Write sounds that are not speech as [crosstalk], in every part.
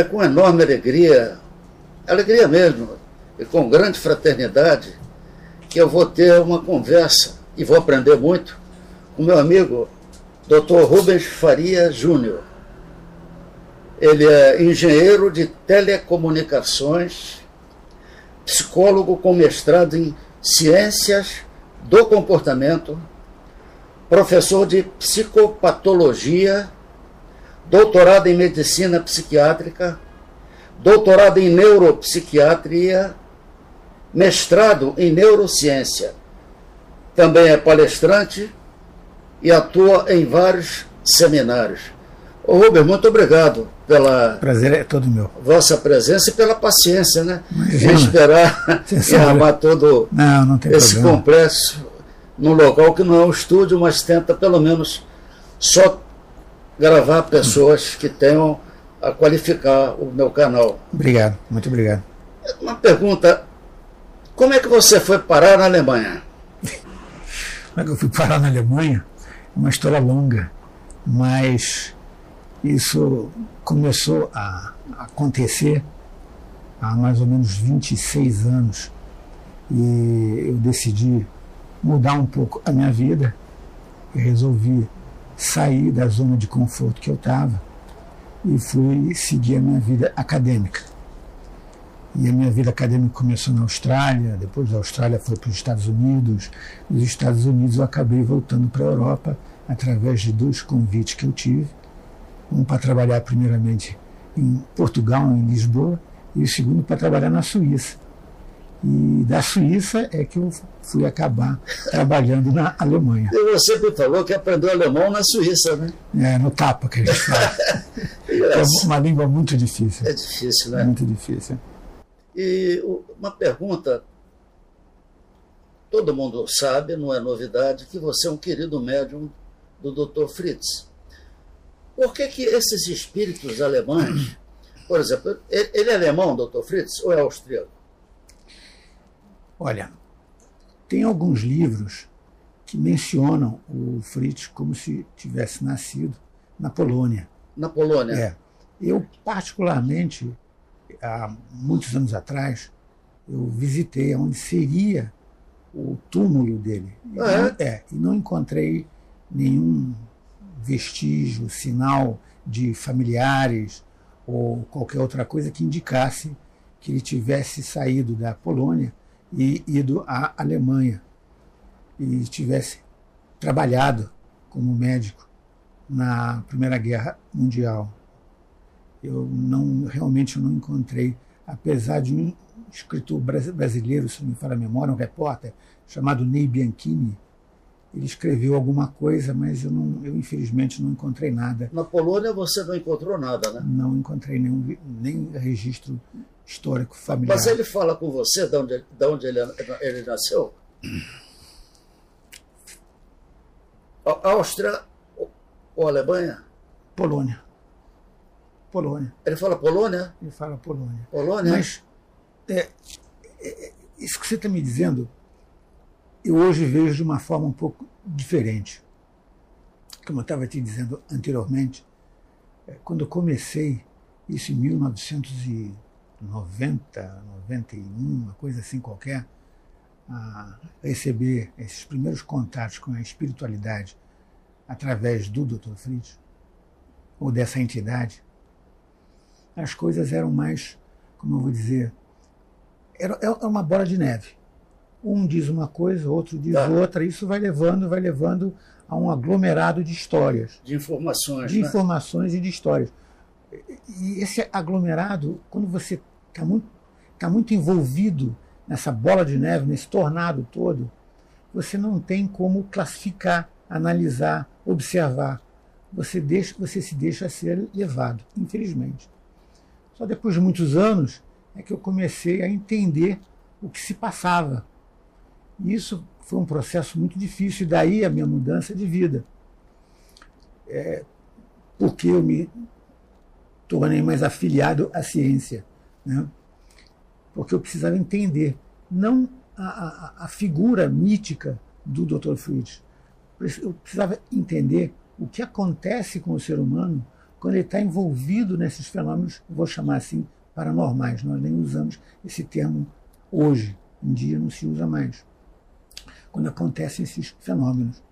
É com enorme alegria, alegria mesmo, e com grande fraternidade, que eu vou ter uma conversa e vou aprender muito com meu amigo Dr. Rubens Faria Júnior. Ele é engenheiro de telecomunicações, psicólogo com mestrado em ciências do comportamento, professor de psicopatologia, doutorado em medicina psiquiátrica, doutorado em neuropsiquiatria, mestrado em neurociência. Também é palestrante e atua em vários seminários. Ô Rubens, muito obrigado pela prazer é todo meu. vossa presença e pela paciência, né? Imagina. Em esperar armar todo não, não esse problema. complexo num local que não é um estúdio, mas tenta pelo menos só gravar pessoas que tenham a qualificar o meu canal. Obrigado, muito obrigado. Uma pergunta: como é que você foi parar na Alemanha? como é que eu fui parar na Alemanha? É uma história longa, mas isso começou a acontecer há mais ou menos 26 anos e eu decidi mudar um pouco a minha vida e resolvi sair da zona de conforto que eu estava e fui seguir a minha vida acadêmica. E a minha vida acadêmica começou na Austrália, depois da Austrália foi para os Estados Unidos. Dos Estados Unidos eu acabei voltando para a Europa através de dois convites que eu tive. Um para trabalhar primeiramente em Portugal, em Lisboa, e o segundo para trabalhar na Suíça. E da Suíça é que eu fui acabar trabalhando na Alemanha. E você me falou que aprendeu alemão na Suíça, né? É, no tapa que a gente fala. [laughs] é uma língua muito difícil. É difícil, né? Muito difícil. E uma pergunta. Todo mundo sabe, não é novidade, que você é um querido médium do Dr. Fritz. Por que, que esses espíritos alemães, por exemplo, ele é alemão, Dr. Fritz, ou é austríaco? Olha, tem alguns livros que mencionam o Fritz como se tivesse nascido na Polônia. Na Polônia? É. Eu, particularmente, há muitos anos atrás, eu visitei onde seria o túmulo dele. Ah, é? é, e não encontrei nenhum vestígio, sinal de familiares ou qualquer outra coisa que indicasse que ele tivesse saído da Polônia e ido à Alemanha e tivesse trabalhado como médico na Primeira Guerra Mundial. Eu não realmente não encontrei, apesar de um escritor brasileiro, se não me fala a memória, um repórter chamado Ney Bianchini, ele escreveu alguma coisa, mas eu, não, eu infelizmente não encontrei nada. Na Polônia você não encontrou nada, né? Não encontrei nenhum, nem registro histórico familiar. Mas ele fala com você de onde, de onde ele, ele nasceu? Áustria ou Alemanha? Polônia. Polônia. Ele fala Polônia? Ele fala Polônia. Polônia? Mas é, é, isso que você está me dizendo, eu hoje vejo de uma forma um pouco diferente. Como eu estava te dizendo anteriormente, é, quando eu comecei isso em 1990, 91, uma coisa assim qualquer, a receber esses primeiros contatos com a espiritualidade através do Dr. Fritz, ou dessa entidade, as coisas eram mais, como eu vou dizer, era, era uma bola de neve. Um diz uma coisa, outro diz Tá. outra, isso vai levando, vai levando a um aglomerado de histórias, De informações, de né? informações e de histórias. E esse aglomerado, quando você está muito, tá muito envolvido nessa bola de neve, nesse tornado todo, você não tem como classificar, analisar, observar. Você, deixa, você se deixa ser levado, infelizmente. Só depois de muitos anos é que eu comecei a entender o que se passava. E isso foi um processo muito difícil, e daí a minha mudança de vida. É, porque eu me tornei mais afiliado à ciência. Né? Porque eu precisava entender, não a, a, a figura mítica do Dr. Fritz, eu precisava entender o que acontece com o ser humano quando ele está envolvido nesses fenômenos, vou chamar assim, paranormais. Nós nem usamos esse termo hoje, em dia não se usa mais. Quando acontecem esses fenômenos.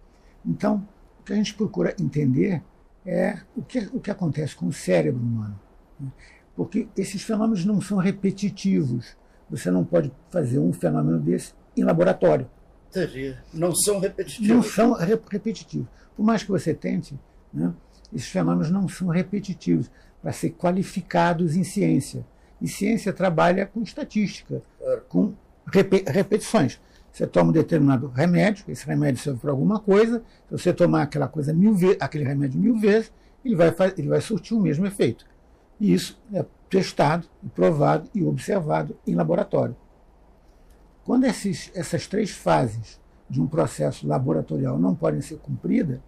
Então, o que a gente procura entender é o que, o que acontece com o cérebro humano. Porque esses fenômenos não são repetitivos. Você não pode fazer um fenômeno desse em laboratório. Entendi. Não são repetitivos. Não são repetitivos. Por mais que você tente, né, esses fenômenos não são repetitivos para ser qualificados em ciência. E ciência trabalha com estatística, claro. com rep repetições. Você toma um determinado remédio, esse remédio serve para alguma coisa, se você tomar aquela coisa mil aquele remédio mil vezes, ele vai, ele vai surtir o mesmo efeito. E isso é testado, provado e observado em laboratório. Quando esses, essas três fases de um processo laboratorial não podem ser cumpridas,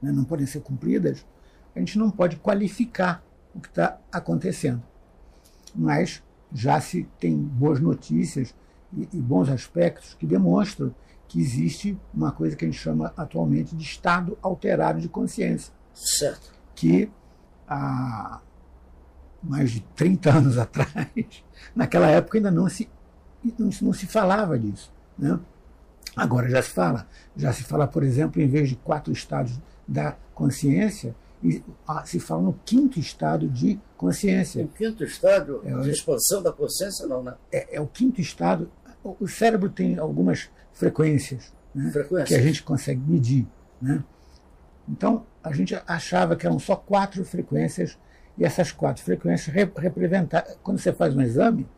né, não podem ser cumpridas, a gente não pode qualificar o que está acontecendo. Mas já se tem boas notícias e, e bons aspectos que demonstram que existe uma coisa que a gente chama atualmente de estado alterado de consciência. Certo. Que há mais de 30 anos [laughs] atrás, naquela época ainda não se não, não se falava disso. Né? Agora já se fala. Já se fala, por exemplo, em vez de quatro estados da consciência, se fala no quinto estado de consciência. O quinto estado é, de expansão da consciência, não, né? É, é, o quinto estado. O cérebro tem algumas frequências, né, frequências. que a gente consegue medir. Né? Então, a gente achava que eram só quatro frequências, e essas quatro frequências representavam. Quando você faz um exame,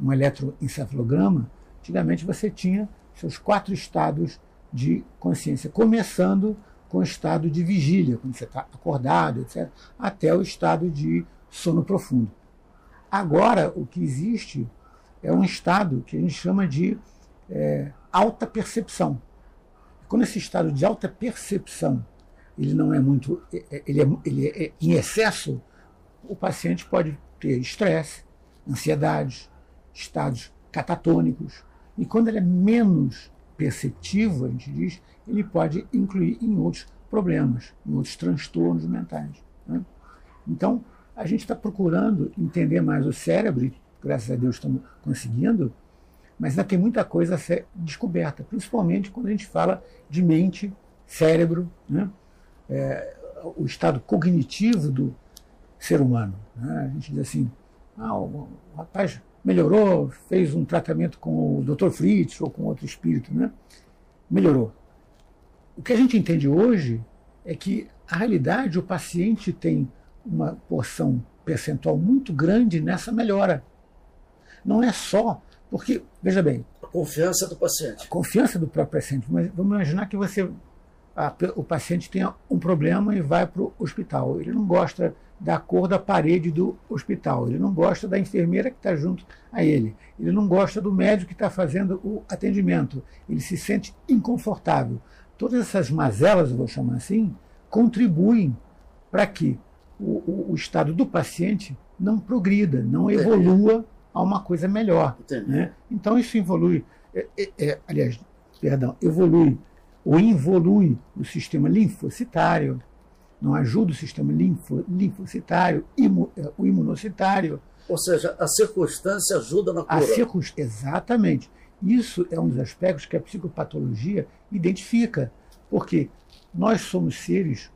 um eletroencefalograma, antigamente você tinha seus quatro estados de consciência, começando com o estado de vigília, quando você está acordado, etc., até o estado de sono profundo. Agora, o que existe é um estado que a gente chama de é, alta percepção. Quando esse estado de alta percepção ele não é muito, é, é, ele é, ele é em excesso, o paciente pode ter estresse, ansiedade, estados catatônicos. E quando ele é menos perceptivo, a gente diz, ele pode incluir em outros problemas, em outros transtornos mentais. Né? Então, a gente está procurando entender mais o cérebro, e graças a Deus estamos conseguindo, mas ainda tem muita coisa a ser descoberta, principalmente quando a gente fala de mente, cérebro, né? é, o estado cognitivo do ser humano. Né? A gente diz assim, ah, o, o rapaz melhorou, fez um tratamento com o Dr. Fritz ou com outro espírito, né? melhorou. O que a gente entende hoje é que, a realidade, o paciente tem uma porção percentual muito grande nessa melhora. Não é só, porque, veja bem. A confiança do paciente. A confiança do próprio paciente. Mas vamos imaginar que você, a, o paciente tenha um problema e vai para o hospital. Ele não gosta da cor da parede do hospital. Ele não gosta da enfermeira que está junto a ele. Ele não gosta do médico que está fazendo o atendimento. Ele se sente inconfortável. Todas essas mazelas, eu vou chamar assim, contribuem para que o, o, o, estado do paciente não progrida, não evolua a uma coisa melhor. Né? Então isso evolui, é, é, é, aliás, perdão, evolui ou involui o sistema linfocitário, não ajuda o sistema linfo, linfocitário, imu, é, o imunocitário. Ou seja, a circunstância ajuda na cura. A circunst... Exatamente. Isso é um dos aspectos que a psicopatologia identifica, porque nós somos seres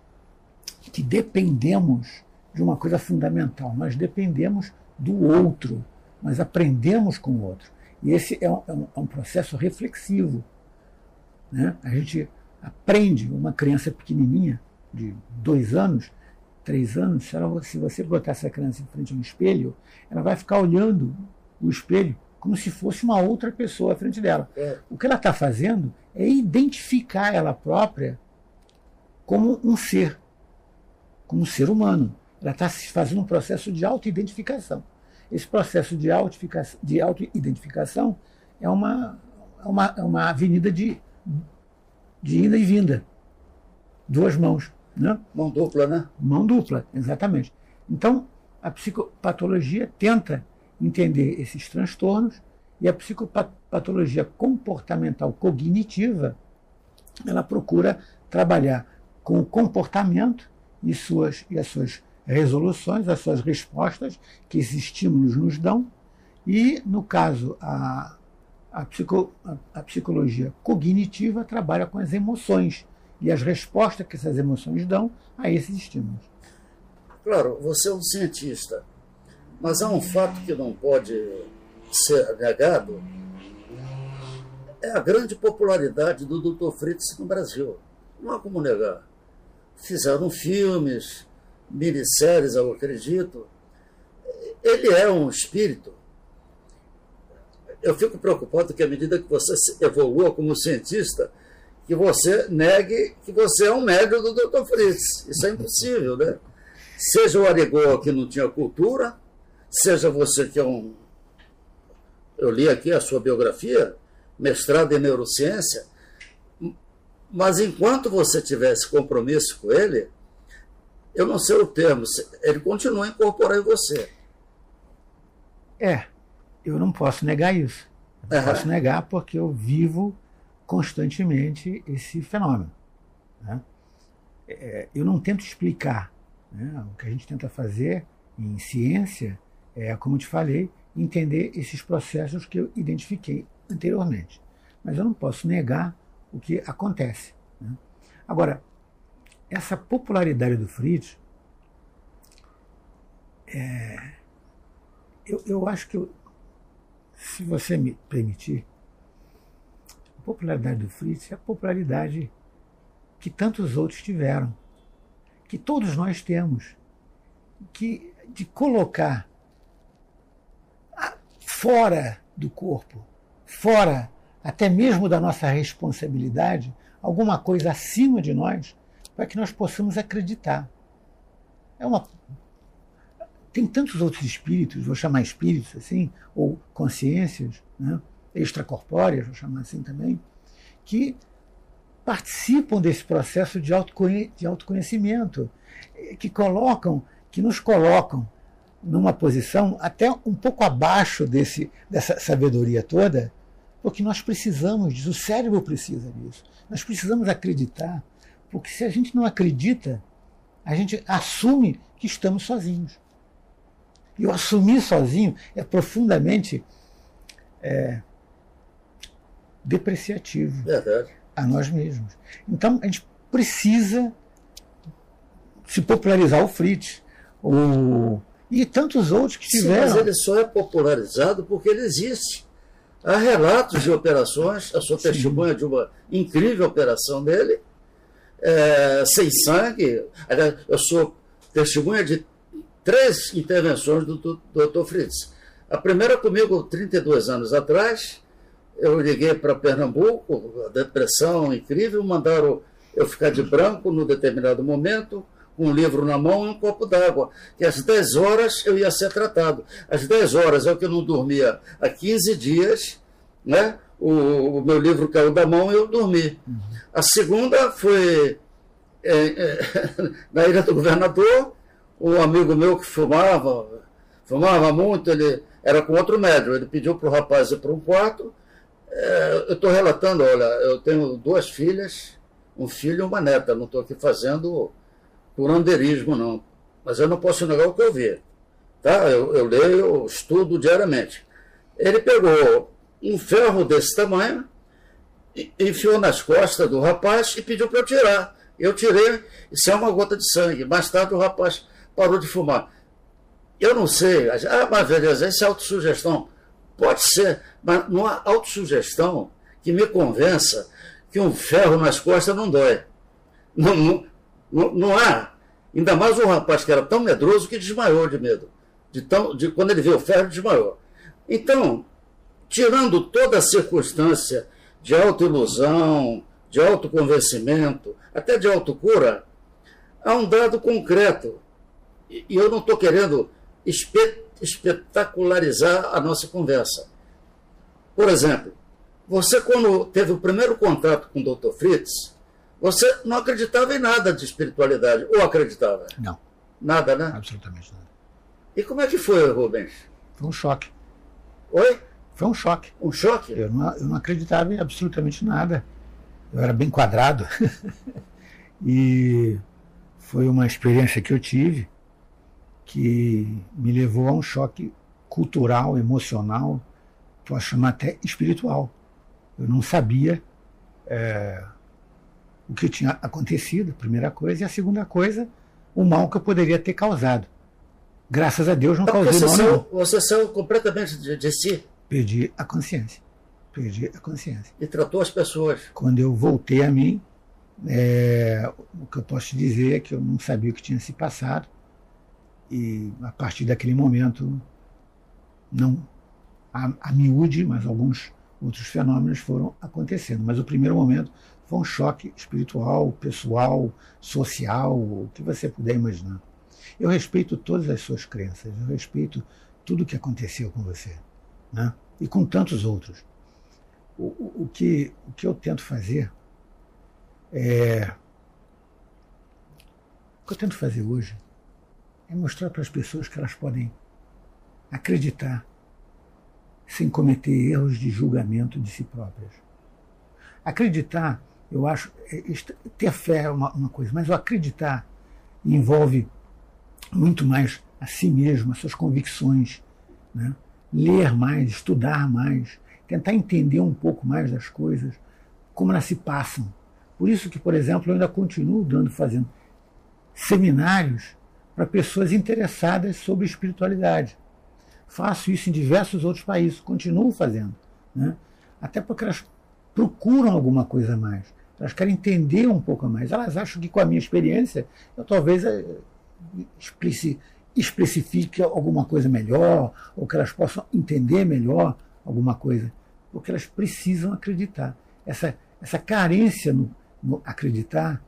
que dependemos de uma coisa fundamental, nós dependemos do outro, nós aprendemos com o outro. E esse é um, é um, é um processo reflexivo. Né? A gente aprende, uma criança pequenininha, de dois anos, três anos, se, ela, se você botar essa criança em frente a um espelho, ela vai ficar olhando o espelho como se fosse uma outra pessoa à frente dela. É. O que ela está fazendo é identificar ela própria como um ser, como um ser humano. Ela está fazendo um processo de autoidentificação. Esse processo de autoidentificação é uma, é uma, é uma avenida de, de ida e vinda. Duas mãos. Né? Mão dupla, né? Mão dupla, exatamente. Então, a psicopatologia tenta entender esses transtornos e a psicopatologia comportamental cognitiva ela procura trabalhar com o comportamento e, suas, e as suas resoluções, as suas respostas que esses estímulos nos dão, e, no caso, a, a, psico, a, a psicologia cognitiva trabalha com as emoções e as respostas que essas emoções dão a esses estímulos. Claro, você é um cientista, mas há um fato que não pode ser negado, é a grande popularidade do Dr. Fritz no Brasil. Não há como negar. Fizeram filmes, minisséries, eu acredito. Ele é um espírito. Eu fico preocupado que à medida que você evolua como cientista, que você negue que você é um médico do Dr. Fritz. Isso é impossível, né? Seja o Arigó que não tinha cultura, seja você que é um. Eu li aqui a sua biografia, mestrado em neurociência, mas enquanto você tivesse compromisso com ele, eu não sei o termo, ele continua a incorporar em você. É, eu não posso negar isso. Eu não uhum. posso negar porque eu vivo constantemente esse fenômeno. Né? É, eu não tento explicar. Né? O que a gente tenta fazer em ciência é, como te falei, entender esses processos que eu identifiquei anteriormente. Mas eu não posso negar o que acontece. Né? Agora, essa popularidade do Fritz, é, eu, eu acho que, eu, se você me permitir, a popularidade do Fritz é a popularidade que tantos outros tiveram, que todos nós temos, que de colocar fora do corpo, fora até mesmo da nossa responsabilidade, alguma coisa acima de nós, para que nós possamos acreditar. É uma tem tantos outros espíritos, vou chamar espíritos assim, ou consciências né, extracorpóreas, vou chamar assim também, que participam desse processo de, de autoconhecimento, que colocam, que nos colocam numa posição até um pouco abaixo desse, dessa sabedoria toda, porque nós precisamos disso, o cérebro precisa disso. Nós precisamos acreditar, porque se a gente não acredita, a gente assume que estamos sozinhos. E o assumir sozinho é profundamente é, depreciativo Verdade. a nós mesmos. Então a gente precisa se popularizar o Fritz, o e tantos outros que tiveram. Sim, mas ele só é popularizado porque ele existe. Há relatos de operações, a sua testemunha de uma incrível operação dele, é, sem sangue. Eu sou testemunha de três intervenções do, do, do Dr. Fritz. A primeira comigo, 32 anos atrás, eu liguei para Pernambuco, a depressão incrível, mandaram eu ficar de branco num determinado momento, com um livro na mão e um copo d'água. Que às 10 horas eu ia ser tratado. Às 10 horas é o que eu não dormia há 15 dias, né? O, o meu livro caiu da mão e eu dormi. Uhum. A segunda foi é, é, [laughs] na Ilha do Governador, um amigo meu que fumava, fumava muito, ele era com outro médico, ele pediu para o rapaz ir para um quarto. É, eu estou relatando, olha, eu tenho duas filhas, um filho e uma neta, não estou aqui fazendo por andeirismo, não. Mas eu não posso negar o que eu vi. Tá? Eu, eu leio, estudo diariamente. Ele pegou um ferro desse tamanho, enfiou nas costas do rapaz e pediu para eu tirar. Eu tirei, isso é uma gota de sangue. Mais tarde o rapaz parou de fumar. Eu não sei, ah, mas beleza, isso é autossugestão. Pode ser, mas não há autossugestão que me convença que um ferro nas costas não dói. Não, não, não, há. Ainda mais um rapaz que era tão medroso que desmaiou de medo. De tão, de, quando ele viu o ferro, desmaiou. Então, tirando toda a circunstância de autoilusão, de autoconvencimento, até de autocura, há um dado concreto. E, eu não estou querendo espe espetacularizar a nossa conversa. Por exemplo, você, quando teve o primeiro contato com o Dr. Fritz, você não acreditava em nada de espiritualidade, ou acreditava? Não. Nada, né? Absolutamente nada. E como é que foi, Rubens? Foi um choque. Oi? Foi um choque. Um choque? Eu não, eu não acreditava em absolutamente nada. Eu era bem quadrado. [laughs] e foi uma experiência que eu tive que me levou a um choque cultural, emocional, posso chamar até espiritual. Eu não sabia é, o que tinha acontecido, primeira coisa, e a segunda coisa, o mal que eu poderia ter causado. Graças a Deus não Porque causei mal saiu, nenhum. você saiu completamente de, de si Perdi a consciência. Perdi a consciência. e tratou as pessoas. Quando eu voltei a mim, é, o que eu posso te dizer é que eu não sabia o que tinha se passado. E a partir daquele momento, não a, a miúde, mas alguns outros fenômenos foram acontecendo. Mas o primeiro momento foi um choque espiritual, pessoal, social, o que você puder imaginar. Eu respeito todas as suas crenças, eu respeito tudo o que aconteceu com você, né? e com tantos outros. O, o, o que, o que eu tento fazer é. O que eu tento fazer hoje é mostrar para as pessoas que elas podem acreditar sem cometer erros de julgamento de si próprias. Acreditar, eu acho, é- est- ter fé é uma, uma coisa, mas o acreditar envolve muito mais a si mesmo, as suas convicções, né? ler mais, estudar mais, tentar entender um pouco mais das coisas, como elas se passam. Por isso que, por exemplo, eu ainda continuo dando, fazendo seminários para pessoas interessadas sobre espiritualidade. Faço isso em diversos outros países, continuo fazendo. Né? Até porque elas procuram alguma coisa a mais. Elas querem entender um pouco a mais. Elas acham que com a minha experiência eu talvez eh, especifique alguma coisa melhor, ou que elas possam entender melhor alguma coisa, porque elas precisam acreditar. Essa, essa carência no, no acreditar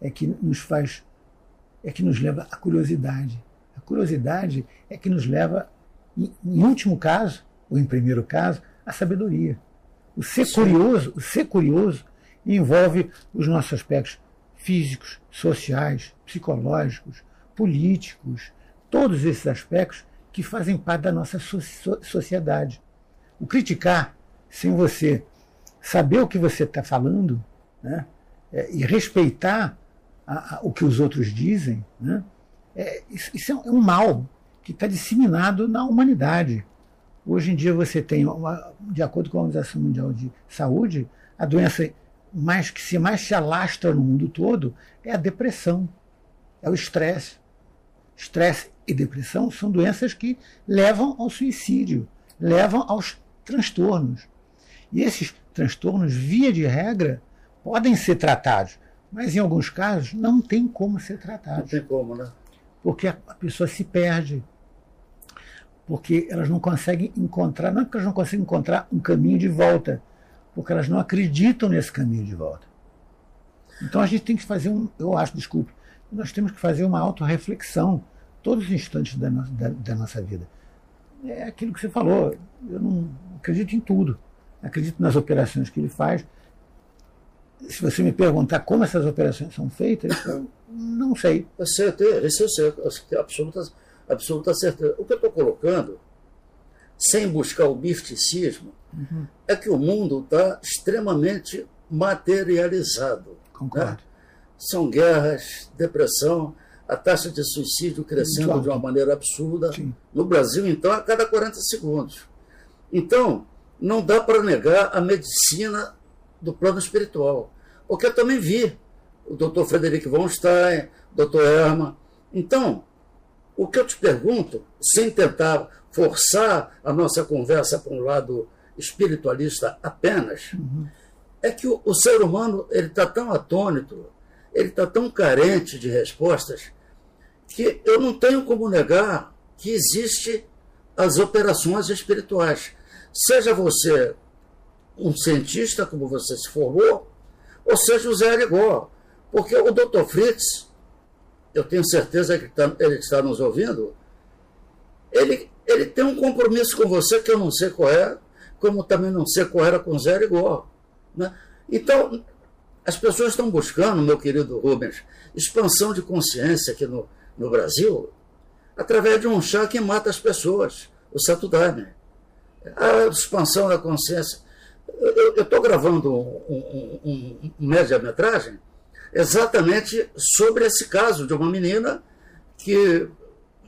é que nos faz, é que nos leva à curiosidade. A curiosidade é que nos leva, em, em último caso, ou em primeiro caso, à sabedoria. O ser curioso, o ser curioso envolve os nossos aspectos físicos, sociais, psicológicos, políticos, todos esses aspectos que fazem parte da nossa so- so- sociedade. O criticar, sem você saber o que você está falando, né, é, e respeitar a- a- o que os outros dizem, né, é, isso, isso é um- é um mal que está disseminado na humanidade. Hoje em dia você tem, uma- de acordo com a Organização Mundial de Saúde, a doença mais que se mais se alastra no mundo todo é a depressão, é o estresse. Estresse e depressão são doenças que levam ao suicídio, levam aos transtornos. E esses transtornos, via de regra, podem ser tratados, mas em alguns casos não tem como ser Não tratados tem como, né? porque a a pessoa se perde. Porque elas não conseguem encontrar, não é porque elas não conseguem encontrar um caminho de volta, porque elas não acreditam nesse caminho de volta. Então a gente tem que fazer um, eu acho, desculpe, nós temos que fazer uma autorreflexão todos os instantes da, no- da- da nossa vida. É aquilo que você falou, eu não acredito em tudo. Acredito nas operações que ele faz. Se você me perguntar como essas operações são feitas, eu não sei. Eu tenho, isso sei, eu tenho absoluta, absoluta certeza. O que eu estou colocando, sem buscar o misticismo, é que o mundo está extremamente materializado. Concordo. né? São guerras, depressão, a taxa de suicídio crescendo de uma maneira absurda. Sim. No Brasil, então, a cada 40 segundos. Então, não dá para negar a medicina do plano espiritual. Porque eu também vi o Dr. Frederico von Stein, Dr. Herman. Então, o que eu te pergunto, sem tentar forçar a nossa conversa para um lado espiritualista apenas, é que o, o ser humano ele está tão atônito, ele está tão carente de respostas, que eu não tenho como negar que existe as operações espirituais. Seja você um cientista, como você se formou, ou seja o Zé Arigó. Porque o Dr. Fritz, eu tenho certeza que tá- ele está nos ouvindo, ele, ele tem um compromisso com você que eu não sei qual é, como também não sei qual era com o Zé Arigó. Né? Então, as pessoas estão buscando, meu querido Rubens, expansão de consciência aqui no, no Brasil, através de um chá que mata as pessoas, o Santo Daime. A expansão da consciência. Eu estou gravando um, um, um, um média-metragem exatamente sobre esse caso de uma menina que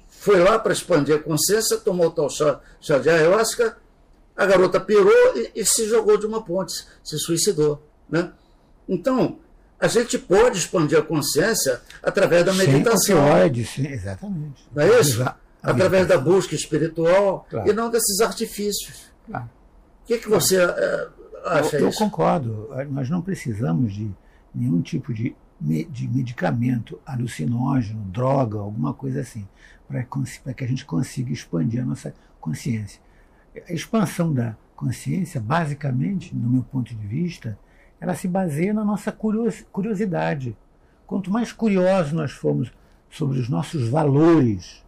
foi lá para expandir a consciência, tomou tal chá, chá de ayahuasca, a garota pirou e, e, se jogou de uma ponte, se suicidou. Né? Então, a gente pode expandir a consciência através da meditação. Opioide, sim, exatamente. Não é isso? Através da busca espiritual claro. e não desses artifícios. Claro. O que, que você é, acha eu, isso? Eu concordo. Nós não precisamos de nenhum tipo de, de medicamento alucinógeno, droga, alguma coisa assim, para que a gente consiga expandir a nossa consciência. A expansão da consciência, basicamente, no meu ponto de vista, ela se baseia na nossa curiosidade. Quanto mais curiosos nós formos sobre os nossos valores,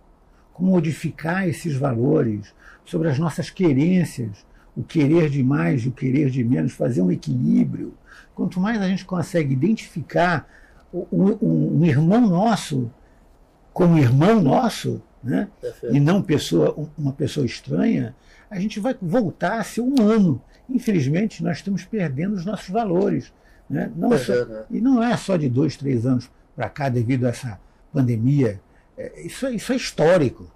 como modificar esses valores, sobre as nossas querências, o querer de mais e o querer de menos, fazer um equilíbrio. Quanto mais a gente consegue identificar um, um irmão nosso como irmão nosso, né? e não pessoa, uma pessoa estranha, a gente vai voltar a ser humano. Infelizmente, nós estamos perdendo os nossos valores. Né? Não é, só, né? E não é só de dois, três anos para cá, devido a essa pandemia. É, isso, é, isso é histórico.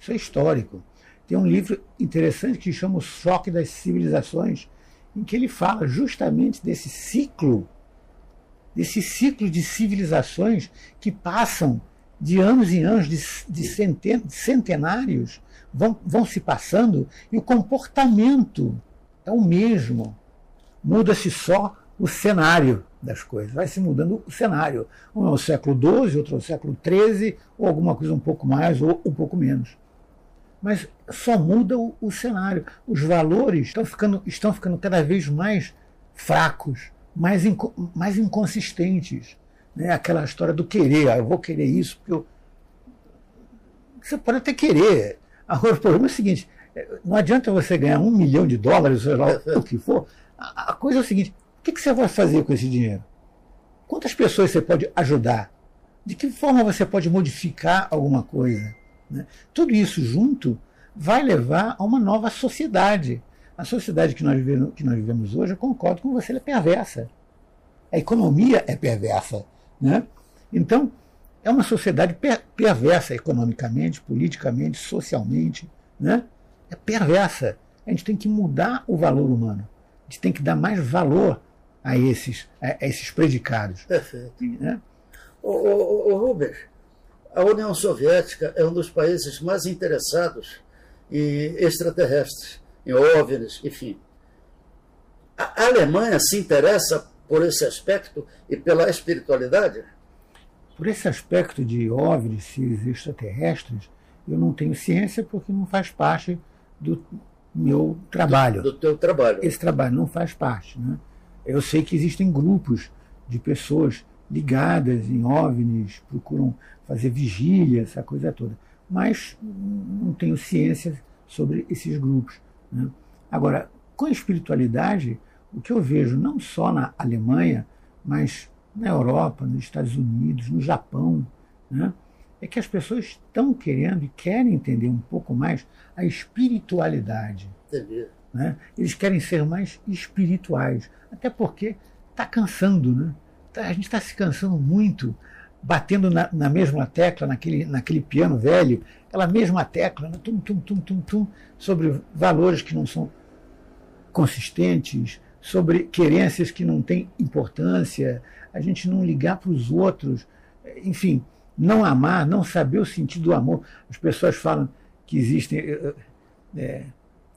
Isso é histórico. Tem um livro interessante que chama O Choque das Civilizações, em que ele fala justamente desse ciclo, desse ciclo de civilizações que passam de anos e anos, de, de, centen, centenários, vão, vão se passando e o comportamento é o mesmo. Muda-se só o cenário das coisas, vai se mudando o cenário. Um é o século XII, outro é o século XIII, ou alguma coisa um pouco mais ou um pouco menos. Mas só muda o, o cenário. Os valores estão ficando, estão ficando cada vez mais fracos, mais, inco, mais inconsistentes. Né? Aquela história do querer, ah, eu vou querer isso porque eu. Você pode até querer. Agora, o problema é o seguinte: não adianta você ganhar um milhão de dólares, seja lá o que for. A, coisa é o seguinte: o que, que você vai fazer com esse dinheiro? Quantas pessoas você pode ajudar? De que forma você pode modificar alguma coisa? Né? Tudo isso junto vai levar a uma nova sociedade. A sociedade que nós vivemos, que nós vivemos hoje, eu concordo com você, é perversa. A economia é perversa. Né? Então, é uma sociedade per perversa economicamente, politicamente, socialmente. Né? é perversa. A gente tem que mudar o valor humano. A gente tem que dar mais valor a esses, a, a esses predicados. Perfeito. Né? O Rubens, a União Soviética é um dos países mais interessados em extraterrestres, em OVNIs, enfim. A Alemanha se interessa por esse aspecto e pela espiritualidade? Por esse aspecto de OVNIs, seres extraterrestres, eu não tenho ciência porque não faz parte do meu trabalho. Do, do teu trabalho. Esse trabalho não faz parte. Né? Eu sei que existem grupos de pessoas ligadas em OVNIs, procuram fazer vigília, essa coisa toda. Mas não tenho ciência sobre esses grupos. Né? Agora, com a espiritualidade, o que eu vejo não só na Alemanha, mas na Europa, nos Estados Unidos, no Japão, né? é que as pessoas estão querendo e querem entender um pouco mais a espiritualidade. Entendi. Né? Eles querem ser mais espirituais. Até porque está cansando, né? Tá, a gente está se cansando muito, batendo na, na, mesma tecla, naquele, naquele piano velho, aquela mesma tecla, né? tum, tum, tum, tum, tum, sobre valores que não são consistentes, sobre querências que não têm importância, a gente não ligar para os outros, enfim, não amar, não saber o sentido do amor. As pessoas falam que existem é,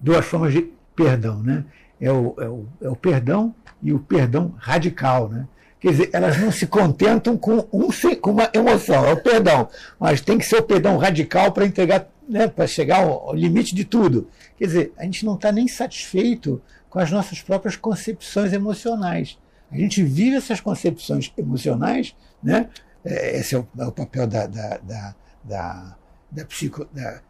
duas formas de perdão, né? É o, é, o, é o perdão e o perdão radical, né? Quer dizer, elas não se contentam com, um, com uma emoção, é o perdão, mas tem que ser o perdão radical para entregar, né, para chegar ao, limite de tudo. Quer dizer, a gente não está nem satisfeito com as nossas próprias concepções emocionais. A gente vive essas concepções emocionais, né, é, esse é o, é o papel da, da, da, da, da, psico, da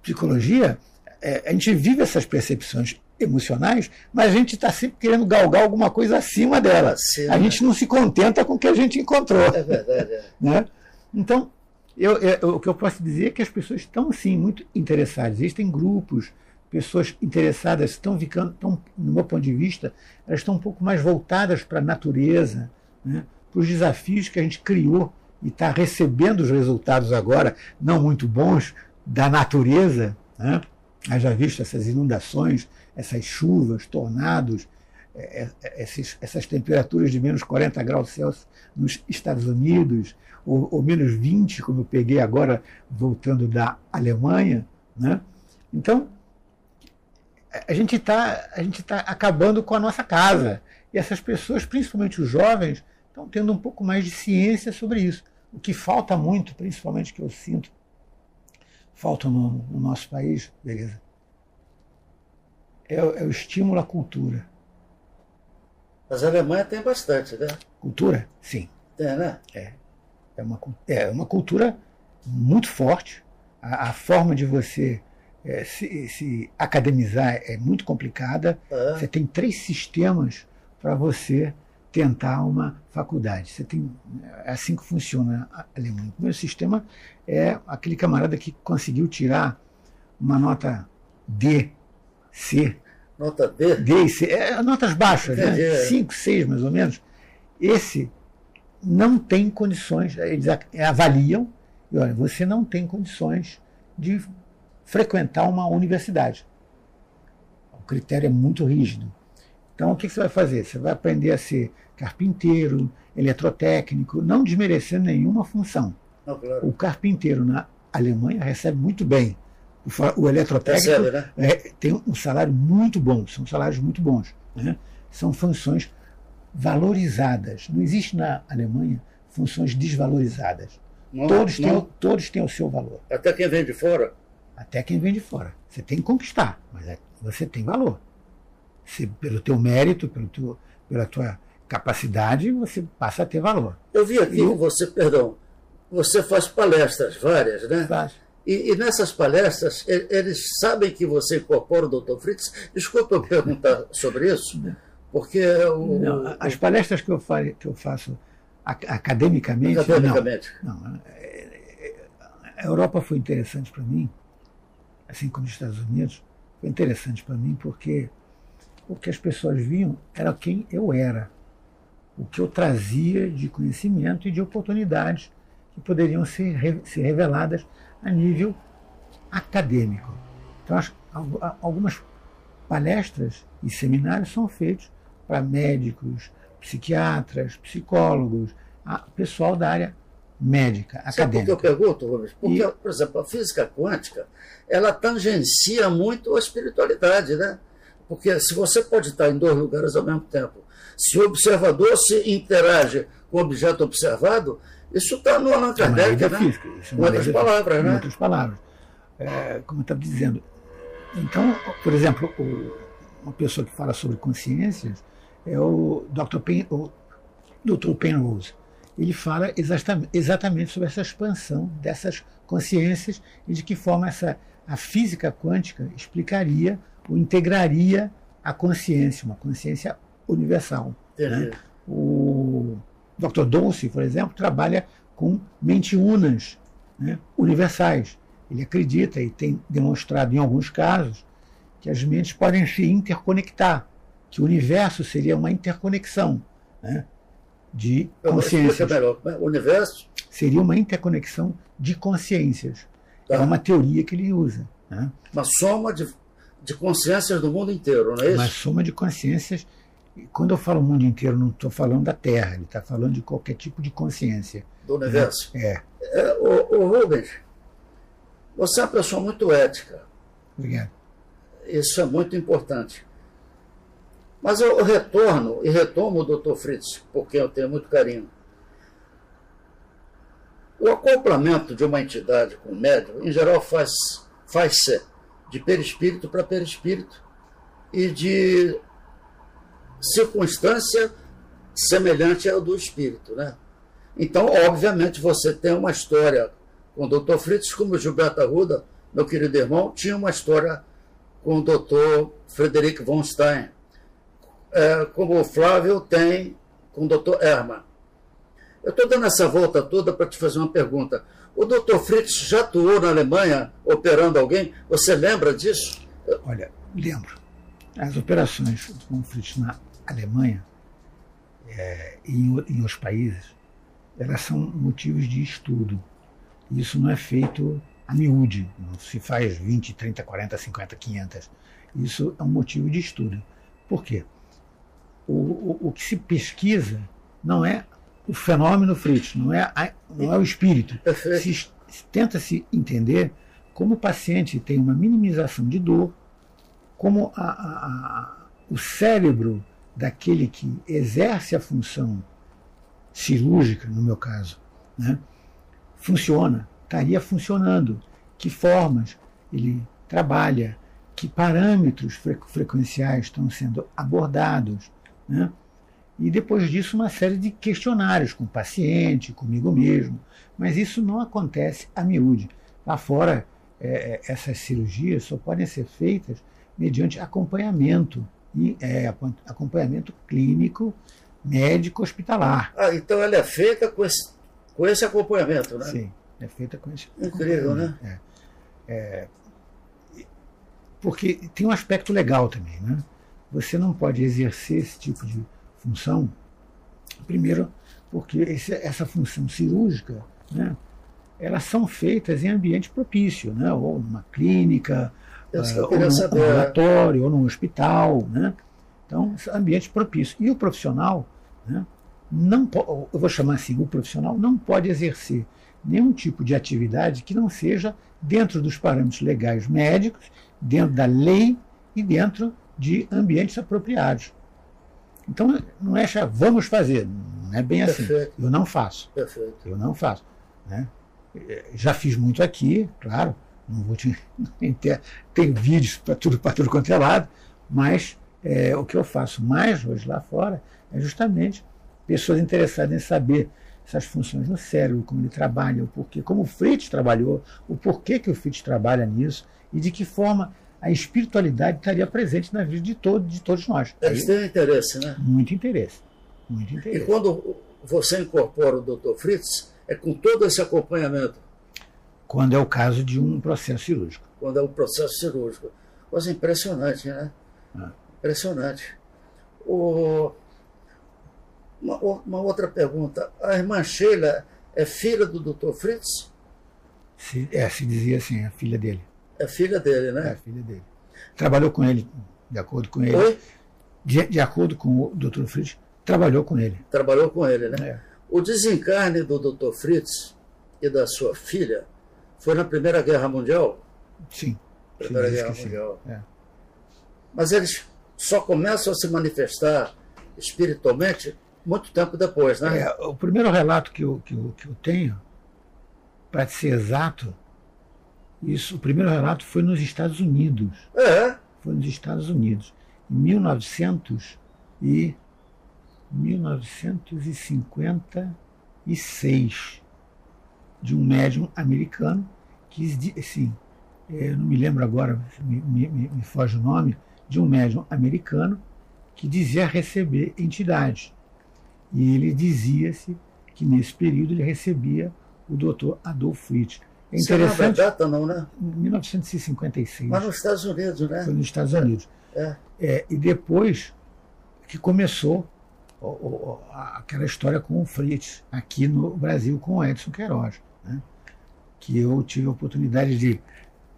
psicologia, é, a gente vive essas percepções emocionais, mas a gente está sempre querendo galgar alguma coisa acima delas. Sim, a gente não se contenta com o que a gente encontrou. É verdade. É. [laughs] Né? Então, eu, eu, o que eu posso dizer é que as pessoas estão, sim, muito interessadas. Existem grupos, pessoas interessadas, estão ficando, estão, no meu ponto de vista, elas estão um pouco mais voltadas para a natureza, né? para os desafios que a gente criou e está recebendo os resultados agora, não muito bons, da natureza, né? haja visto essas inundações, essas chuvas, tornados, é, é, esses, essas temperaturas de menos 40 graus Celsius nos Estados Unidos, ou, ou, menos 20, como eu peguei agora voltando da Alemanha. Né? Então, a gente está tá acabando com a nossa casa. E essas pessoas, principalmente os jovens, estão tendo um pouco mais de ciência sobre isso. O que falta muito, principalmente que eu sinto, falta no, no nosso país, beleza, é, é o estímulo à cultura. Mas a Alemanha tem bastante, né? Cultura? Sim. Tem, né? É. É uma, é uma cultura muito forte. A, a forma de você é, se, se, academizar é muito complicada. É. Você tem três sistemas para você tentar uma faculdade. Você tem, é assim que funciona a Alemanha. O primeiro sistema é aquele camarada que conseguiu tirar uma nota D, C. Nota D? D e C. É, notas baixas, né? 5, 6 mais ou menos. Esse não tem condições, eles avaliam, e olha, você não tem condições de frequentar uma universidade. O critério é muito rígido. Então, o que você vai fazer? Você vai aprender a ser carpinteiro, eletrotécnico, não desmerecendo nenhuma função. Não, claro. O carpinteiro na Alemanha recebe muito bem. O, o eletrotécnico recebe, né? é, tem um salário muito bom, são salários muito bons. Né? São funções valorizadas. Não existe na Alemanha funções desvalorizadas. Não, todos, não. Têm, todos têm o seu valor. Até quem vem de fora? Até quem vem de fora. Você tem que conquistar, mas é, você tem valor. Se, pelo teu mérito, pelo teu, pela tua capacidade, você passa a ter valor. Eu vi aqui você, perdão, você faz palestras várias, né? Faz. E, e, nessas palestras, eles sabem que você incorpora o Dr. Fritz? Desculpa eu perguntar [laughs] sobre isso, porque... O, não, as palestras que eu, faço, que eu faço academicamente... Academicamente. Não, não, é, é, a Europa foi interessante para mim, assim como os Estados Unidos, foi interessante para mim porque o que as pessoas viam era quem eu era, o que eu trazia de conhecimento e de oportunidades que poderiam ser, ser reveladas a nível acadêmico. Então, as, algumas palestras e seminários são feitos para médicos, psiquiatras, psicólogos, pessoal da área médica, Sabe acadêmica. Sabe por que eu pergunto, Rubens? Porque, e... por exemplo, a física quântica, ela tangencia muito a espiritualidade, né? Porque se você pode estar em dois lugares ao mesmo tempo, se o observador se interage com o objeto observado, isso está no Allan Kardec, é né? Física, com outras palavras, né? Com outras palavras. É, como eu estava dizendo. Então, por exemplo, o, uma pessoa que fala sobre consciências é o Dr. Pen, o Dr. Penrose. Ele fala exatamente sobre essa expansão dessas consciências e de que forma essa, a física quântica explicaria ou integraria a consciência, uma consciência universal. Né? O Dr. Dolce, por exemplo, trabalha com mente-unas né? universais. Ele acredita e tem demonstrado em alguns casos que as mentes podem se interconectar, que o universo seria uma interconexão né? de consciências. O universo seria uma interconexão de consciências. Tá. É uma teoria que ele usa. Né? Uma soma de, de consciências do mundo inteiro, não é isso? Uma soma de consciências quando eu falo mundo inteiro, não estou falando da Terra, ele está falando de qualquer tipo de consciência. Do universo? É. é o, o Rubens, você é uma pessoa muito ética. Obrigado. Isso é muito importante. Mas eu retorno e retomo o Dr. Fritz, porque eu tenho muito carinho. O acoplamento de uma entidade com o médium, em geral, faz-se faz de perispírito para perispírito e de circunstância semelhante ao do espírito. Né? Então, obviamente, você tem uma história com o Dr. Fritz, como o Gilberto Arruda, meu querido irmão, tinha uma história com o Dr. Frederic von Stein, é, como o Flávio tem com o Dr. Hermann. Eu estou dando essa volta toda para te fazer uma pergunta. O Dr. Fritz já atuou na Alemanha operando alguém? Você lembra disso? Olha, lembro. As operações do Fritz na Alemanha é, e em, em outros países, elas são motivos de estudo. Isso não é feito a miúde, não se faz 20, 30, 40, 50, 500. Isso é um motivo de estudo. Por quê? O, o, o que se pesquisa não é o fenômeno Fritz, não é, a, não é o espírito. Se, tenta-se entender como o paciente tem uma minimização de dor, como a, a, o cérebro daquele que exerce a função cirúrgica, no meu caso, né, funciona, estaria funcionando, que formas ele trabalha, que parâmetros frequenciais estão sendo abordados. Né? E depois disso, uma série de questionários com o paciente, comigo mesmo. Mas isso não acontece a miúde. Lá fora, é, é essas cirurgias só podem ser feitas mediante acompanhamento, e, é, acompanhamento clínico, médico, hospitalar. Ah, então ela é feita com esse, com esse acompanhamento, né? Sim, é feita com esse Incrível, né? É, é, porque tem um aspecto legal também, né? Você não pode exercer esse tipo de função, primeiro, porque esse, essa função cirúrgica, né? Elas são feitas em ambiente propício, né? Ou numa clínica, uh, ou num laboratório, ou num hospital, né? Então, ambiente propício. E o profissional, né? Não eu vou chamar assim, o profissional não pode exercer nenhum tipo de atividade que não seja dentro dos parâmetros legais médicos, dentro da lei e dentro de ambientes apropriados. Então, não é vamos fazer, não é bem assim. Perfeito. Eu não faço. Perfeito. Eu não faço. Né? Já fiz muito aqui, claro, não vou te. [laughs] Tem vídeos para tudo, para tudo quanto é lado, mas é, o que eu faço mais hoje lá fora é justamente pessoas interessadas em saber essas funções no cérebro, como ele trabalha, o porquê, como o Fritz trabalhou, o porquê que o Fritz trabalha nisso e de que forma a espiritualidade estaria presente na vida de, todo, de todos nós. Eles têm interesse, né? Muito interesse. Muito interesse. E quando você incorpora o Dr. Fritz, é com todo esse acompanhamento? Quando é o caso de um processo cirúrgico. Quando é um processo cirúrgico. Coisa impressionante, né? Ah. Impressionante. O... Uma, uma, outra pergunta. A irmã Sheila é filha do Dr. Fritz? Se, é, se dizia assim, a filha dele. É filha dele, né? É filha dele. Trabalhou com ele, de acordo com ele. Oi? De, de acordo com o Dr. Fritz, trabalhou com ele. Trabalhou com ele, né? É. O desencarne do Dr. Fritz e da sua filha foi na Primeira Guerra Mundial? Sim. Primeira Guerra Mundial. É. Mas eles só começam a se manifestar espiritualmente muito tempo depois, né? É, o primeiro relato que eu, que eu, que eu tenho, para ser exato, isso, o primeiro relato foi nos Estados Unidos. É? Foi nos Estados Unidos. Em 1900 e 1956, de um médium americano que, assim, é, eu não me lembro agora, me, me, me foge o nome, de um médium americano que dizia receber entidades. E ele dizia-se que nesse período ele recebia o doutor Adolf Fritz. É interessante. Isso não é data, não, né? 1956. Mas nos Estados Unidos, né? Foi nos Estados Unidos. É. é e depois que começou aquela história com o Fritz, aqui no Brasil, com o Edson Queiroz. Né? Que eu tive a oportunidade de,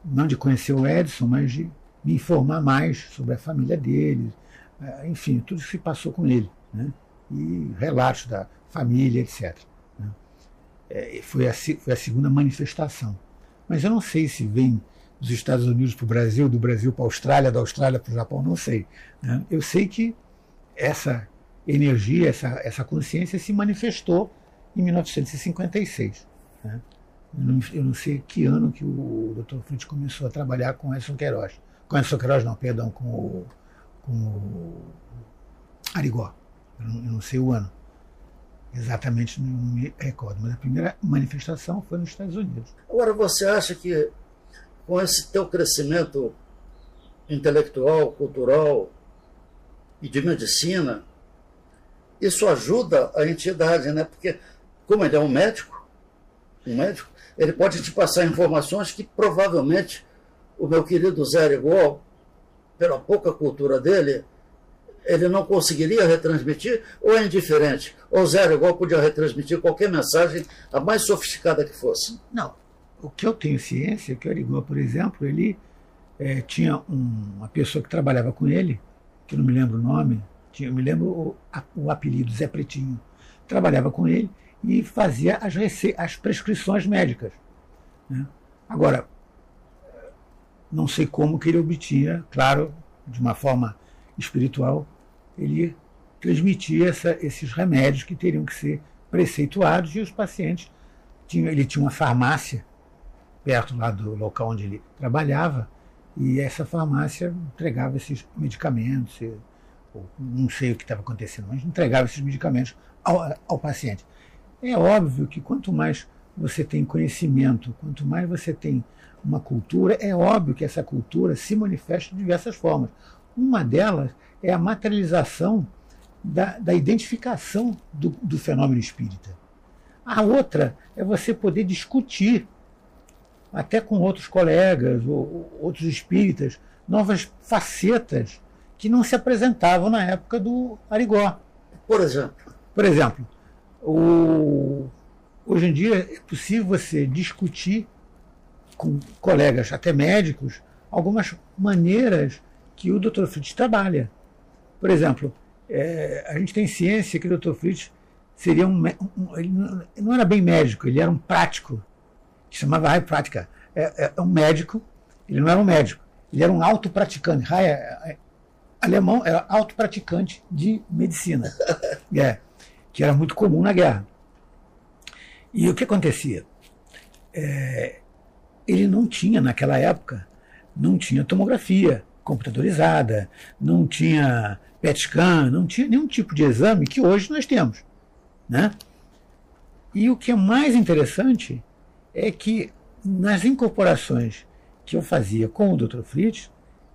não de conhecer o Edson, mas de me informar mais sobre a família dele, é, enfim, tudo que se passou com ele. Né? E relatos da família, etc. É, foi, a, foi a segunda manifestação. Mas eu não sei se vem dos Estados Unidos para o Brasil, do Brasil para a Austrália, da Austrália para o Japão, não sei. Né? Eu sei que essa energia, essa, essa consciência se manifestou em 1956. Né? Eu, não, eu, não, sei que ano que o Dr. Fritz começou a trabalhar com Edson Queiroz. Com Edson Queiroz, não, perdão, com o, com o Arigó. Eu não, eu não sei o ano. Exatamente, não me recordo, mas a primeira manifestação foi nos Estados Unidos. Agora, você acha que com esse teu crescimento intelectual, cultural e de medicina, isso ajuda a entidade, né? Porque, como ele é um médico, um médico, ele pode te passar informações que provavelmente o meu querido Zé Igual, pela pouca cultura dele, ele não conseguiria retransmitir ou é indiferente? Ou zero igual podia retransmitir qualquer mensagem, a mais sofisticada que fosse? Não. o que eu tenho ciência é que o Arigó, por exemplo, ele é, tinha um, uma pessoa que trabalhava com ele, que não me lembro o nome, tinha, eu me lembro o, o apelido, Zé Pretinho, trabalhava com ele e fazia as, as prescrições médicas. Né? Agora, não sei como que ele obtinha, claro, de uma forma espiritual, ele transmitia essa, esses remédios que teriam que ser preceituados e os pacientes tinham, ele tinha uma farmácia perto lá do local onde ele trabalhava e essa farmácia entregava esses medicamentos, não sei o que estava acontecendo, mas entregava esses medicamentos ao, ao paciente. É óbvio que quanto mais você tem conhecimento, quanto mais você tem uma cultura, é óbvio que essa cultura se manifesta de diversas formas. Uma delas é a materialização da, da identificação do, do fenômeno espírita. A outra é você poder discutir, até com outros colegas ou outros espíritas, novas facetas que não se apresentavam na época do Arigó. Por exemplo? Por exemplo, o, hoje em dia é possível você discutir com colegas, até médicos, algumas maneiras que o Dr. Fritz trabalha. Por exemplo, é, a gente tem ciência que o Dr. Fritz seria um, um, ele não era bem médico, ele era um prático, que chamava Rai Prática. É, é, é, um médico, ele não era um médico, ele era um autopraticante. Rai é, é, alemão era autopraticante de medicina, [laughs] é, que era muito comum na guerra. E o que acontecia? É, ele não tinha, naquela época, não tinha tomografia computadorizada, não tinha PET scan, não tinha nenhum tipo de exame que hoje nós temos. Né? E o que é mais interessante é que nas incorporações que eu fazia com o Dr. Fritz,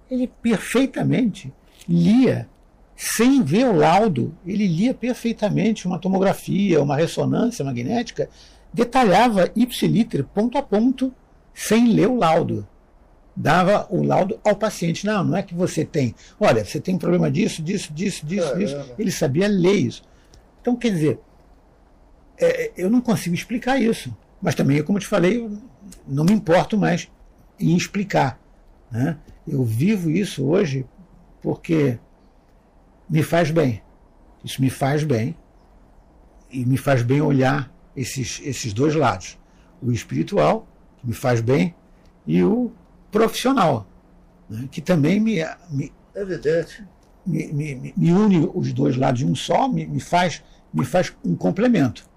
ele perfeitamente lia, sem ver o laudo, ele lia perfeitamente uma tomografia, uma ressonância magnética, detalhava ipsiliter, ponto a ponto, sem ler o laudo. Dava o laudo ao paciente. Não, não é que você tem. Olha, você tem problema disso, disso, disso, disso, Caramba. disso. Ele sabia ler isso. Então, quer dizer, é, eu não consigo explicar isso. Mas também, como eu te falei, eu não me importo mais em explicar. Né? Eu vivo isso hoje porque me faz bem. Isso me faz bem. E me faz bem olhar esses, esses dois lados. O espiritual que me faz bem, e o profissional, né, que também me, me, Evidente. Me, me, me, une os dois lados de um só, me, me, faz, me faz um complemento,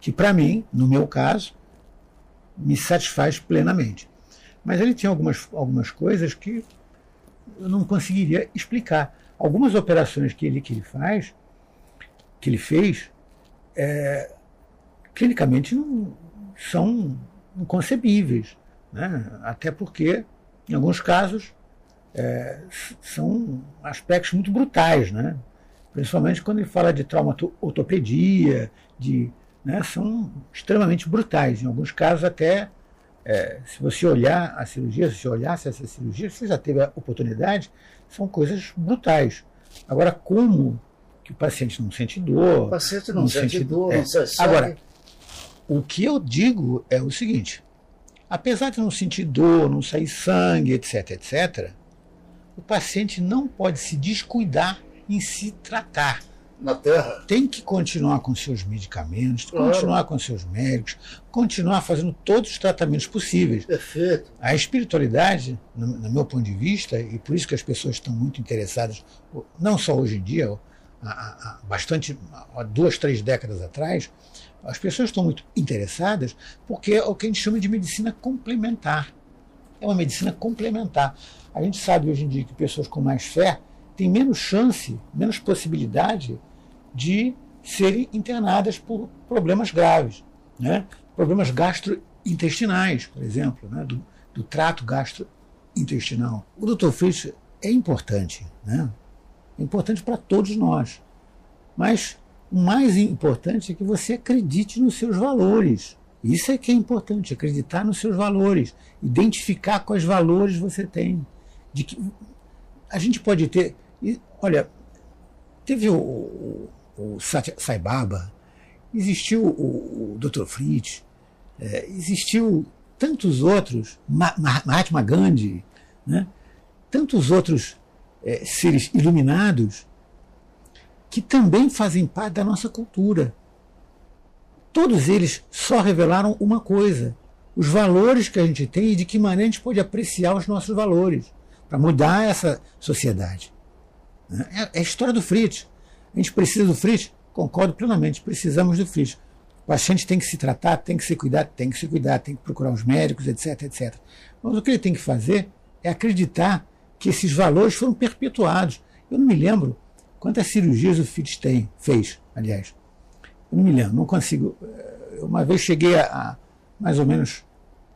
que para mim, no meu caso, me satisfaz plenamente. Mas ele tinha algumas, algumas coisas que eu não conseguiria explicar. Algumas operações que ele, que ele faz, que ele fez, é, clinicamente não são inconcebíveis. Né? Até porque, em alguns casos, é, são aspectos muito brutais, né? principalmente quando ele fala de traumatortopedia, de, né, são extremamente brutais. Em alguns casos, até, é, se você olhar a cirurgia, se você olhasse essa cirurgia, você já teve a oportunidade, são coisas brutais. Agora, como que o paciente não sente dor? O paciente não, não sente, sente dor, é. não sente Agora, o que eu digo é o seguinte: apesar de não sentir dor, não sair sangue, etc., etc., o paciente não pode se descuidar em se tratar. Na Terra. Tem que continuar com seus medicamentos, claro. continuar com seus médicos, continuar fazendo todos os tratamentos possíveis. Perfeito. A espiritualidade, no, no meu ponto de vista, e por isso que as pessoas estão muito interessadas, não só hoje em dia, há, há bastante, há duas, três décadas atrás, as pessoas estão muito interessadas porque é o que a gente chama de medicina complementar. É uma medicina complementar. A gente sabe hoje em dia que pessoas com mais fé têm menos chance, menos possibilidade de serem internadas por problemas graves, né? problemas gastrointestinais, por exemplo, né? do, do trato gastrointestinal. O Dr. Fritz é importante, né? é importante para todos nós, mas o mais importante é que você acredite nos seus valores. Isso é que é importante, acreditar nos seus valores, identificar quais valores você tem. De que a gente pode ter. Olha, teve o, o, o Sai Baba, existiu o, o Dr. Fritz, é, existiu tantos outros, Mahatma Gandhi, né? tantos outros é, seres iluminados que também fazem parte da nossa cultura. Todos eles só revelaram uma coisa: os valores que a gente tem e de que maneira a gente pode apreciar os nossos valores para mudar essa sociedade. É, é a história do Fritz. A gente precisa do Fritz? Concordo plenamente, precisamos do Fritz. O paciente tem que se tratar, tem que se cuidar, tem que se cuidar, tem que procurar os médicos, etc, etc. Mas o que ele tem que fazer é acreditar que esses valores foram perpetuados. Eu não me lembro quantas cirurgias o Fitz tem, fez, aliás. Eu não me lembro, não consigo. Eh, uma vez cheguei a, a mais ou menos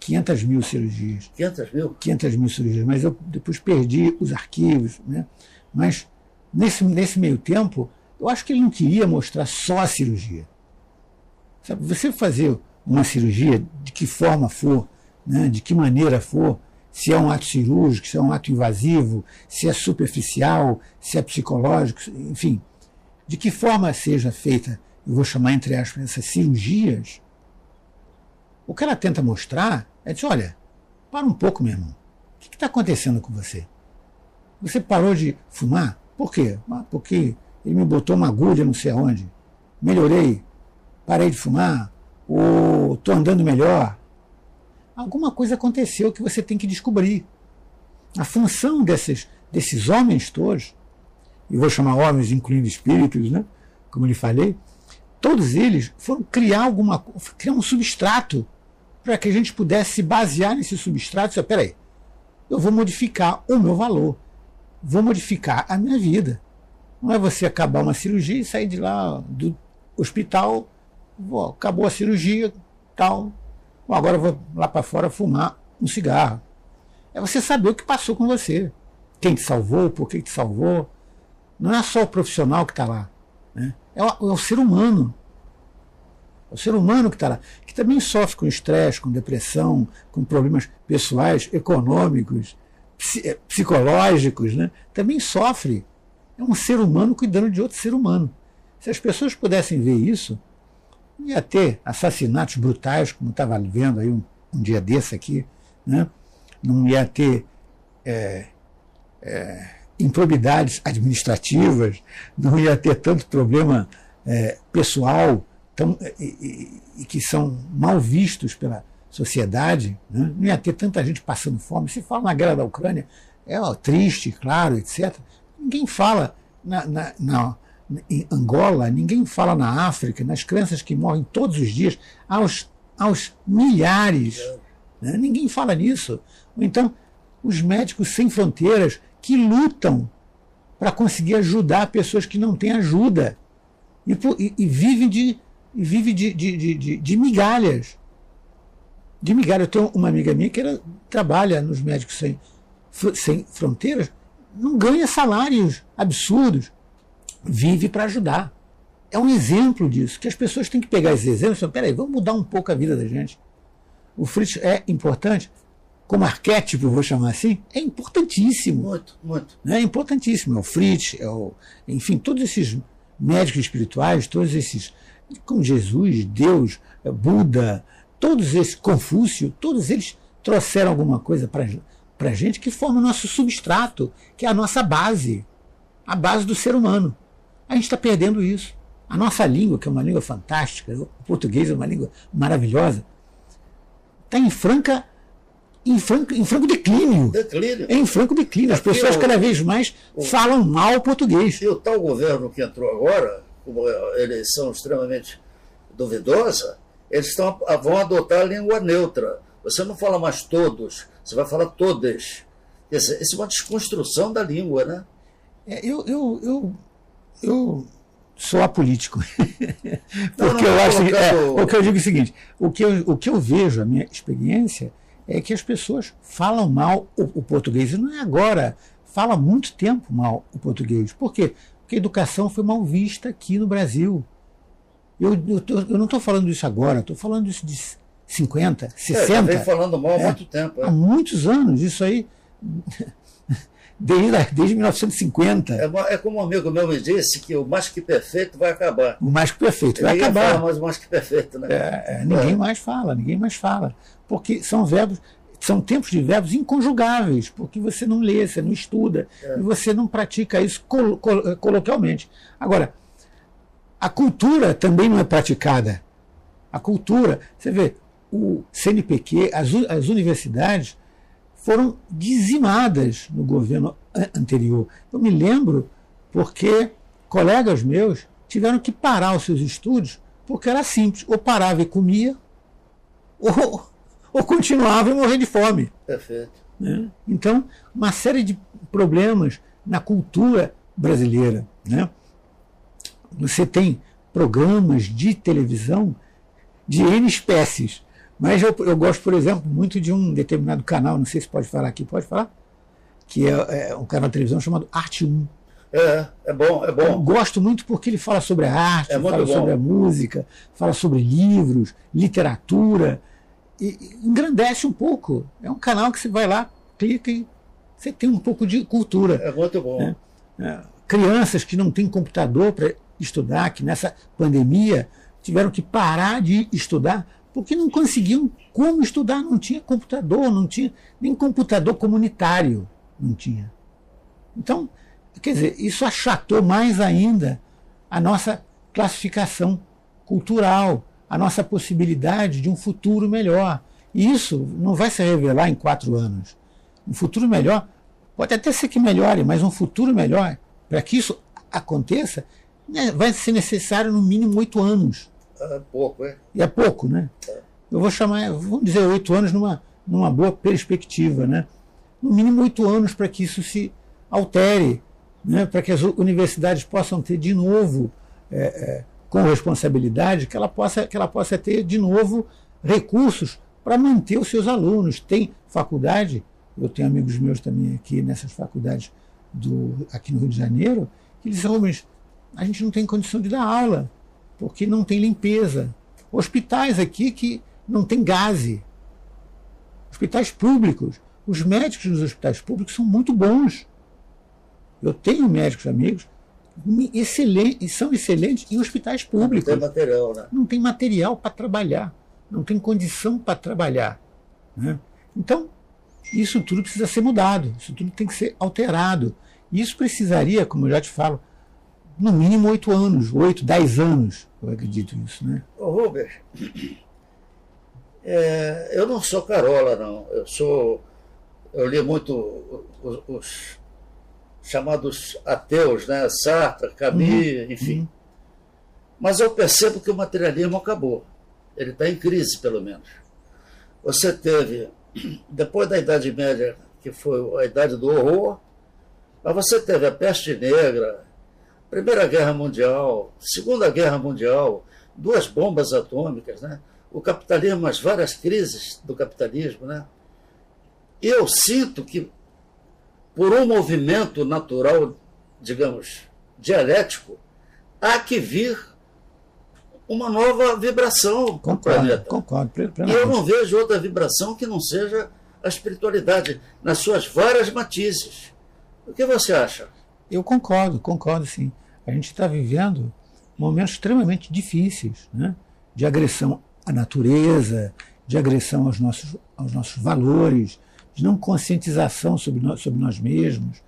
500 mil cirurgias. 500 mil? 500 mil cirurgias, mas eu depois perdi os arquivos. Né? Mas nesse, nesse meio tempo, eu acho que ele não queria mostrar só a cirurgia. Sabe, você fazer uma cirurgia, de que forma for, né, de que maneira for, se é um ato cirúrgico, se é um ato invasivo, se é superficial, se é psicológico, enfim, de que forma seja feita, eu vou chamar entre aspas essas cirurgias, o que ela tenta mostrar é dizer, olha, para um pouco, meu irmão. O que está acontecendo com você? Você parou de fumar? Por quê? Ah, porque ele me botou uma agulha não sei aonde. Melhorei. Parei de fumar. Ou estou andando melhor alguma coisa aconteceu que você tem que descobrir. A função desses, desses homens todos, e vou chamar homens incluindo espíritos, né? como lhe falei, todos eles foram criar alguma criar um substrato para que a gente pudesse se basear nesse substrato e dizer, peraí, eu vou modificar o meu valor, vou modificar a minha vida. Não é você acabar uma cirurgia e sair de lá do hospital, acabou a cirurgia, tal, Bom, agora vou lá para fora fumar um cigarro. É você saber o que passou com você. Quem te salvou, por que te salvou. Não é só o profissional que está lá. Né? É, o, é o ser humano. É o ser humano que está lá, que também sofre com estresse, com depressão, com problemas pessoais, econômicos, psicológicos, né? também sofre. É um ser humano cuidando de outro ser humano. Se as pessoas pudessem ver isso, não ia ter assassinatos brutais, como estava vendo aí um, um, dia desse aqui, né? não ia ter é, é, improbidades administrativas, não ia ter tanto problema é, pessoal tão, e, e, e, que são mal vistos pela sociedade, né? não ia ter tanta gente passando fome. Se fala na guerra da Ucrânia, é ó, triste, claro, etc. Ninguém fala na, na, na em Angola, ninguém fala na África, nas crianças que morrem todos os dias, aos, aos milhares. Né? Ninguém fala nisso. Ou então, os médicos sem fronteiras que lutam para conseguir ajudar pessoas que não têm ajuda e, e, e vivem, de, vive de, de, de, de, migalhas. De migalhas. Eu tenho uma amiga minha que ela trabalha nos médicos sem, sem fronteiras, não ganha salários absurdos vive para ajudar. É um exemplo disso, que as pessoas têm que pegar esses exemplos e falar, peraí, vamos mudar um pouco a vida da gente. O Fritz é importante, como arquétipo, vou chamar assim, é importantíssimo. Muito, muito. É importantíssimo. É o Fritz, é o, enfim, todos esses médicos espirituais, todos esses, como Jesus, Deus, Buda, todos esses, Confúcio, todos eles trouxeram alguma coisa para a gente que forma o nosso substrato, que é a nossa base, a base do ser humano. A gente está perdendo isso. A nossa língua, que é uma língua fantástica, o português é uma língua maravilhosa, está em franca em franco, em franco declínio. declínio. É em franco declínio. As pessoas o, cada vez mais o, falam mal português. E o tal governo que entrou agora, com uma eleição extremamente duvidosa, eles estão, vão adotar a língua neutra. Você não fala mais todos, você vai falar todas. Isso é uma desconstrução da língua, né? É, eu, eu, eu eu sou apolítico. [laughs] Porque não, não, eu acho que. É, o que eu digo é o seguinte: o que eu, o que eu vejo, a minha experiência, é que as pessoas falam mal o, o português. E não é agora. Fala muito tempo mal o português. Por quê? Porque a educação foi mal vista aqui no Brasil. Eu, eu, tô, eu não estou falando isso agora, estou falando isso de 50, 60. É, vem falando mal há é, muito tempo. É. Há muitos anos. Isso aí [laughs] desde, desde 1950. É, é, como um amigo meu me disse que o mais que perfeito vai acabar. O mais que perfeito vai ninguém acabar. Fala mais o mais que perfeito, né? É, é, ninguém é. mais fala, ninguém mais fala. Porque são verbos, são tempos de verbos inconjugáveis, porque você não lê, você não estuda, e você não pratica isso col col coloquialmente. Agora, a cultura também não é praticada. A cultura, você vê, o CNPq, as, as universidades foram dizimadas no governo anterior. Eu me lembro porque colegas meus tiveram que parar os seus estudos porque era simples, ou parava e comia, ou, [laughs] ou continuava e morrer de fome. Perfeito. Né? Então, uma série de problemas na cultura brasileira. Né? Você tem programas de televisão de N espécies. Mas eu, eu gosto, por exemplo, muito de um determinado canal, não sei se pode falar aqui, pode falar? Que é, é um canal de televisão chamado Arte 1. É, é bom, é bom. Eu gosto muito porque ele fala sobre a arte, é fala sobre a música, fala sobre livros, literatura, e, e engrandece um pouco. É um canal que você vai lá, clica e você tem um pouco de cultura. É muito bom. Né? É, crianças que não têm computador para estudar, que nessa pandemia tiveram que parar de estudar porque não conseguiam como estudar, não tinha computador, não tinha nem computador comunitário, não tinha. Então, quer dizer, isso achatou mais ainda a nossa classificação cultural, a nossa possibilidade de um futuro melhor. E isso não vai se revelar em quatro anos. Um futuro melhor pode até ser que melhore, mas um futuro melhor, para que isso aconteça, vai ser necessário no mínimo oito anos. É pouco, é? E é pouco, né? É. Eu vou chamar, vamos dizer, oito anos numa, numa boa perspectiva, né? No mínimo oito anos para que isso se altere, né? para que as universidades possam ter de novo, é, é, com responsabilidade, que ela, possa, que ela possa ter de novo recursos para manter os seus alunos. Tem faculdade, eu tenho amigos meus também aqui nessas faculdades do, aqui no Rio de Janeiro, que dizem, oh, mas a gente não tem condição de dar aula porque não tem limpeza. Hospitais aqui que não tem gás. Hospitais públicos. Os médicos nos hospitais públicos são muito bons. Eu tenho médicos amigos excelentes, são excelentes em hospitais públicos. Não tem material, né? Não tem material para trabalhar. Não tem condição para trabalhar. Né? Então, isso tudo precisa ser mudado. Isso tudo tem que ser alterado. Isso precisaria, como eu já te falo, no mínimo oito anos, oito, dez anos, eu acredito nisso. Né? Ô, Rubens, é, eu não sou carola, não. Eu sou. Eu li muito os, os chamados ateus, né? Sartre, Camus, uhum. enfim. Uhum. Mas eu percebo que o materialismo acabou. Ele está em crise, pelo menos. Você teve, depois da Idade Média, que foi a Idade do Horror, mas você teve a peste negra, Primeira Guerra Mundial, Segunda Guerra Mundial, duas bombas atômicas, né? o capitalismo, as várias crises do capitalismo. Né? Eu sinto que, por um movimento natural, digamos, dialético, há que vir uma nova vibração concordo, planeta. Concordo, e eu não vejo outra vibração que não seja a espiritualidade, nas suas várias matizes. O que você acha? Eu concordo, concordo sim. A gente está vivendo momentos extremamente difíceis, né? de agressão à natureza, de agressão aos nossos, aos nossos valores, de não conscientização sobre nós, sobre nós mesmos,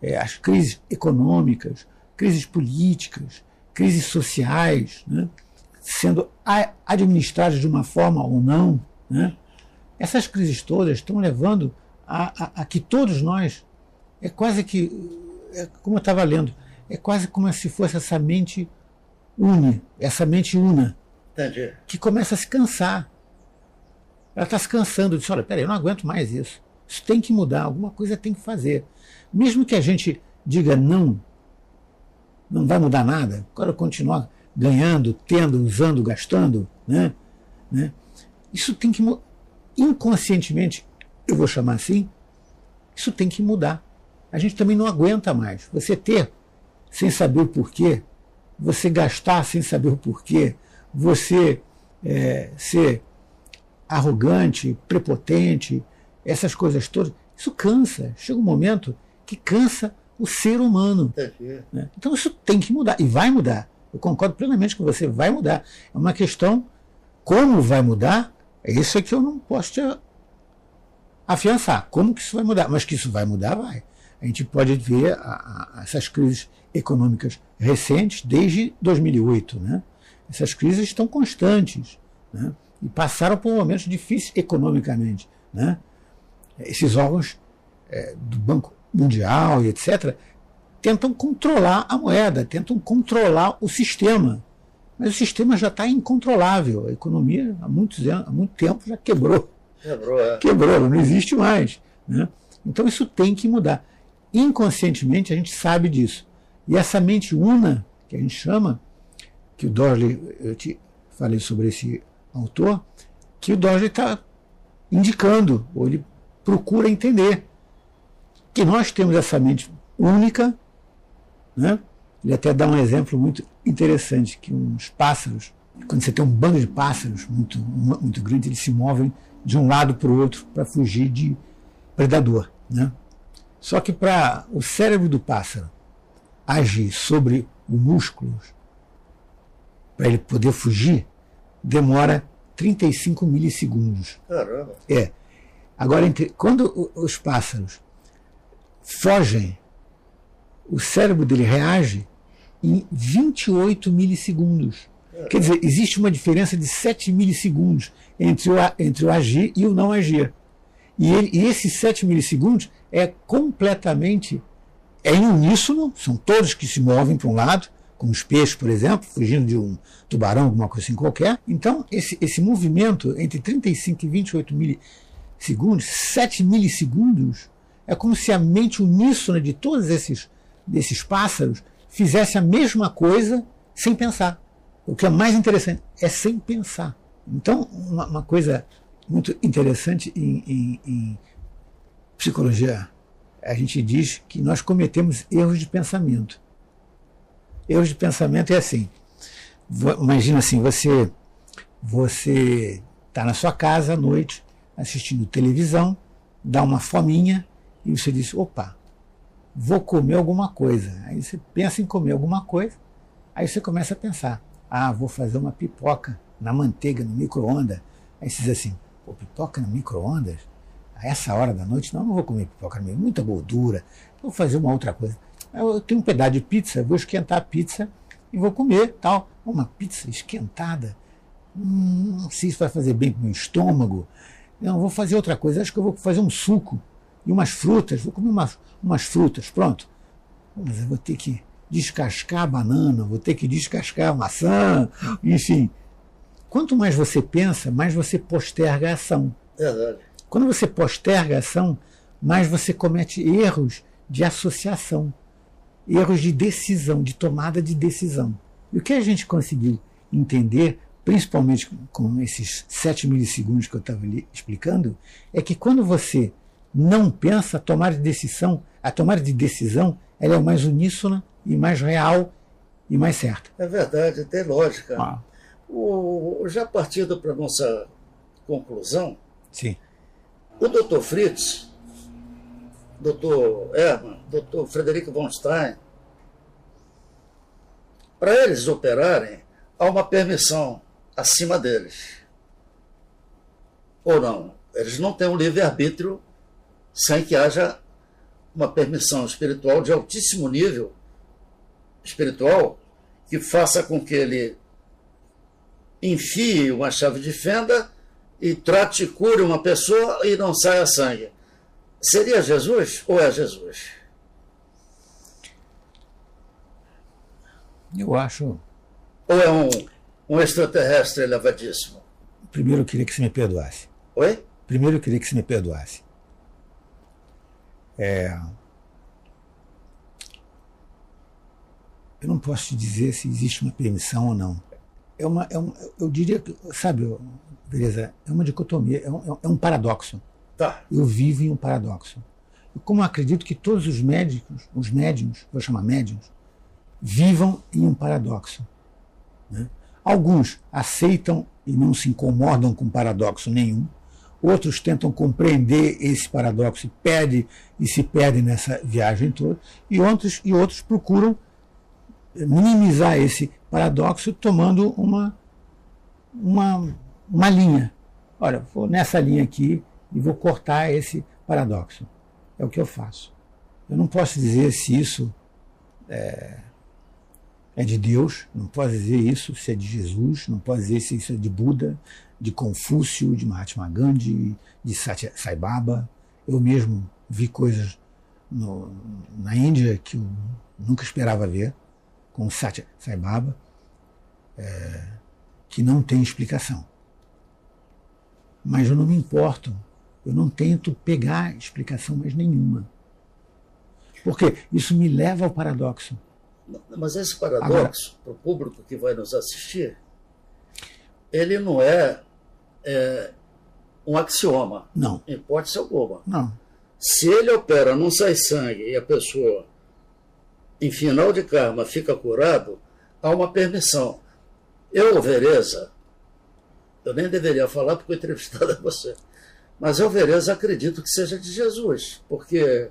é, as crises econômicas, crises políticas, crises sociais, né? sendo administradas de uma forma ou não. Né? Essas crises todas estão levando a, a, a que todos nós, é quase que é, como eu estava lendo, é quase como se fosse essa mente une, essa mente una, Entendi. que começa a se cansar. Ela está se cansando, diz, olha, peraí, eu não aguento mais isso. Isso tem que mudar, alguma coisa tem que fazer. Mesmo que a gente diga não, não vai mudar nada, agora continuar ganhando, tendo, usando, gastando, né? né? Isso tem que inconscientemente, eu vou chamar assim, isso tem que mudar a gente também não aguenta mais. Você ter sem saber o porquê, você gastar sem saber o porquê, você é, ser arrogante, prepotente, essas coisas todas, isso cansa. Chega um momento que cansa o ser humano. Né? Então isso tem que mudar, e vai mudar. Eu concordo plenamente com você, vai mudar. É uma questão, como vai mudar, é isso que eu não posso te afiançar. Como que isso vai mudar? Mas que isso vai mudar, vai. A gente pode ver a, a, essas crises econômicas recentes desde 2008. Né? Essas crises estão constantes né? e passaram por momentos difíceis economicamente. Né? Esses órgãos é, do Banco Mundial e etc., tentam controlar a moeda, tentam controlar o sistema. Mas o sistema já está incontrolável. A economia, há, muitos anos, há muito tempo, já quebrou. Quebrou, é. Quebrou, não existe mais. Né? Então isso tem que mudar. Inconscientemente a gente sabe disso. E essa mente una, que a gente chama, que o Dorley, eu te falei sobre esse autor, que o Dorley está indicando, ou ele procura entender, que nós temos essa mente única, né? Ele até dá um exemplo muito interessante, que uns pássaros, quando você tem um bando de pássaros muito, muito grande, eles se movem de um lado para o outro para fugir de predador. Né? Só que para o cérebro do pássaro agir sobre o músculo, para ele poder fugir, demora 35 milissegundos. Caramba! É. Agora, quando os pássaros fogem, o cérebro dele reage em 28 milissegundos. Quer dizer, existe uma diferença de 7 milissegundos entre o, entre o agir e o não agir. E, ele, e esses 7 milissegundos é completamente é em uníssono, são todos que se movem para um lado, como os peixes, por exemplo, fugindo de um tubarão, alguma coisa assim qualquer. Então, esse, esse movimento entre 35 e 28 milissegundos, 7 milissegundos, é como se a mente uníssona de todos esses desses pássaros fizesse a mesma coisa sem pensar. O que é mais interessante é sem pensar. Então, uma, uma coisa muito interessante em, em, em psicologia, a gente diz que nós cometemos erros de pensamento. Erros de pensamento é assim. Imagina assim, você você está na sua casa à noite assistindo televisão, dá uma fominha e você diz, opa, vou comer alguma coisa. Aí você pensa em comer alguma coisa, aí você começa a pensar, ah, vou fazer uma pipoca na manteiga, no micro-ondas. Aí você diz assim, pô, pipoca no micro-ondas? A essa hora da noite? Não, não vou comer pipoca no micro muita gordura, vou fazer uma outra coisa. Eu tenho um pedaço de pizza, vou esquentar a pizza e vou comer, tal. Uma pizza esquentada? Hum, não sei se vai fazer bem para o meu estômago. Não, vou fazer outra coisa, acho que eu vou fazer um suco e umas frutas, vou comer umas, umas frutas, pronto. Mas eu vou ter que descascar a banana, vou ter que descascar a maçã, enfim. Quanto mais você pensa, mais você posterga a ação. Verdade. Quando você posterga a ação, mais você comete erros de associação, erros de decisão, de tomada de decisão. E o que a gente conseguiu entender, principalmente com esses 7 milissegundos que eu estava explicando, é que quando você não pensa, a tomada de decisão, a tomada de decisão, ela é mais uníssona e mais real e mais certa. É verdade, tem lógica. Ah. O, já partindo para a nossa conclusão, Sim. o doutor Fritz, doutor Hermann, doutor Frederico von Stein, para eles operarem, há uma permissão acima deles. Ou não? Eles não têm um livre-arbítrio sem que haja uma permissão espiritual de altíssimo nível espiritual que faça com que ele enfie uma chave de fenda e trate e cure uma pessoa e não saia sangue. Seria Jesus ou é Jesus? Eu acho. Ou é um, um extraterrestre elevadíssimo? Primeiro eu queria que você me perdoasse. Oi? Primeiro eu queria que você me perdoasse. É, eu não posso te dizer se existe uma permissão ou não. É uma, é um, eu diria que, sabe, beleza, é uma dicotomia, é um, é um paradoxo. Tá. Eu vivo em um paradoxo. Eu, como eu acredito que todos os médicos, os médiums, vou chamar médiums, vivam em um paradoxo. Né? Alguns aceitam e não se incomodam com paradoxo nenhum, outros tentam compreender esse paradoxo e perdem e se perdem nessa viagem toda, e outros, e outros procuram minimizar esse paradoxo tomando uma, uma, uma linha. Olha, vou nessa linha aqui e vou cortar esse paradoxo. É o que eu faço. Eu não posso dizer se isso é, é de Deus, não posso dizer isso se é de Jesus, não posso dizer se isso é de Buda, de Confúcio, de Mahatma Gandhi, de Satya Sai Baba. Eu mesmo vi coisas no, na Índia que eu nunca esperava ver, com Satya Sai Baba, é, que não tem explicação. Mas eu não me importo, eu não tento pegar explicação mais nenhuma. Porque isso me leva ao paradoxo. Mas esse paradoxo, para o público que vai nos assistir, ele não é é, um axioma. Não. Em hipótese alguma. Não. Se ele opera, não sai sangue e a pessoa, em final de karma, fica curado, há uma permissão. Eu, Vereza, eu nem deveria falar porque o entrevistado é [laughs] você, mas eu, Vereza, acredito que seja de Jesus, porque.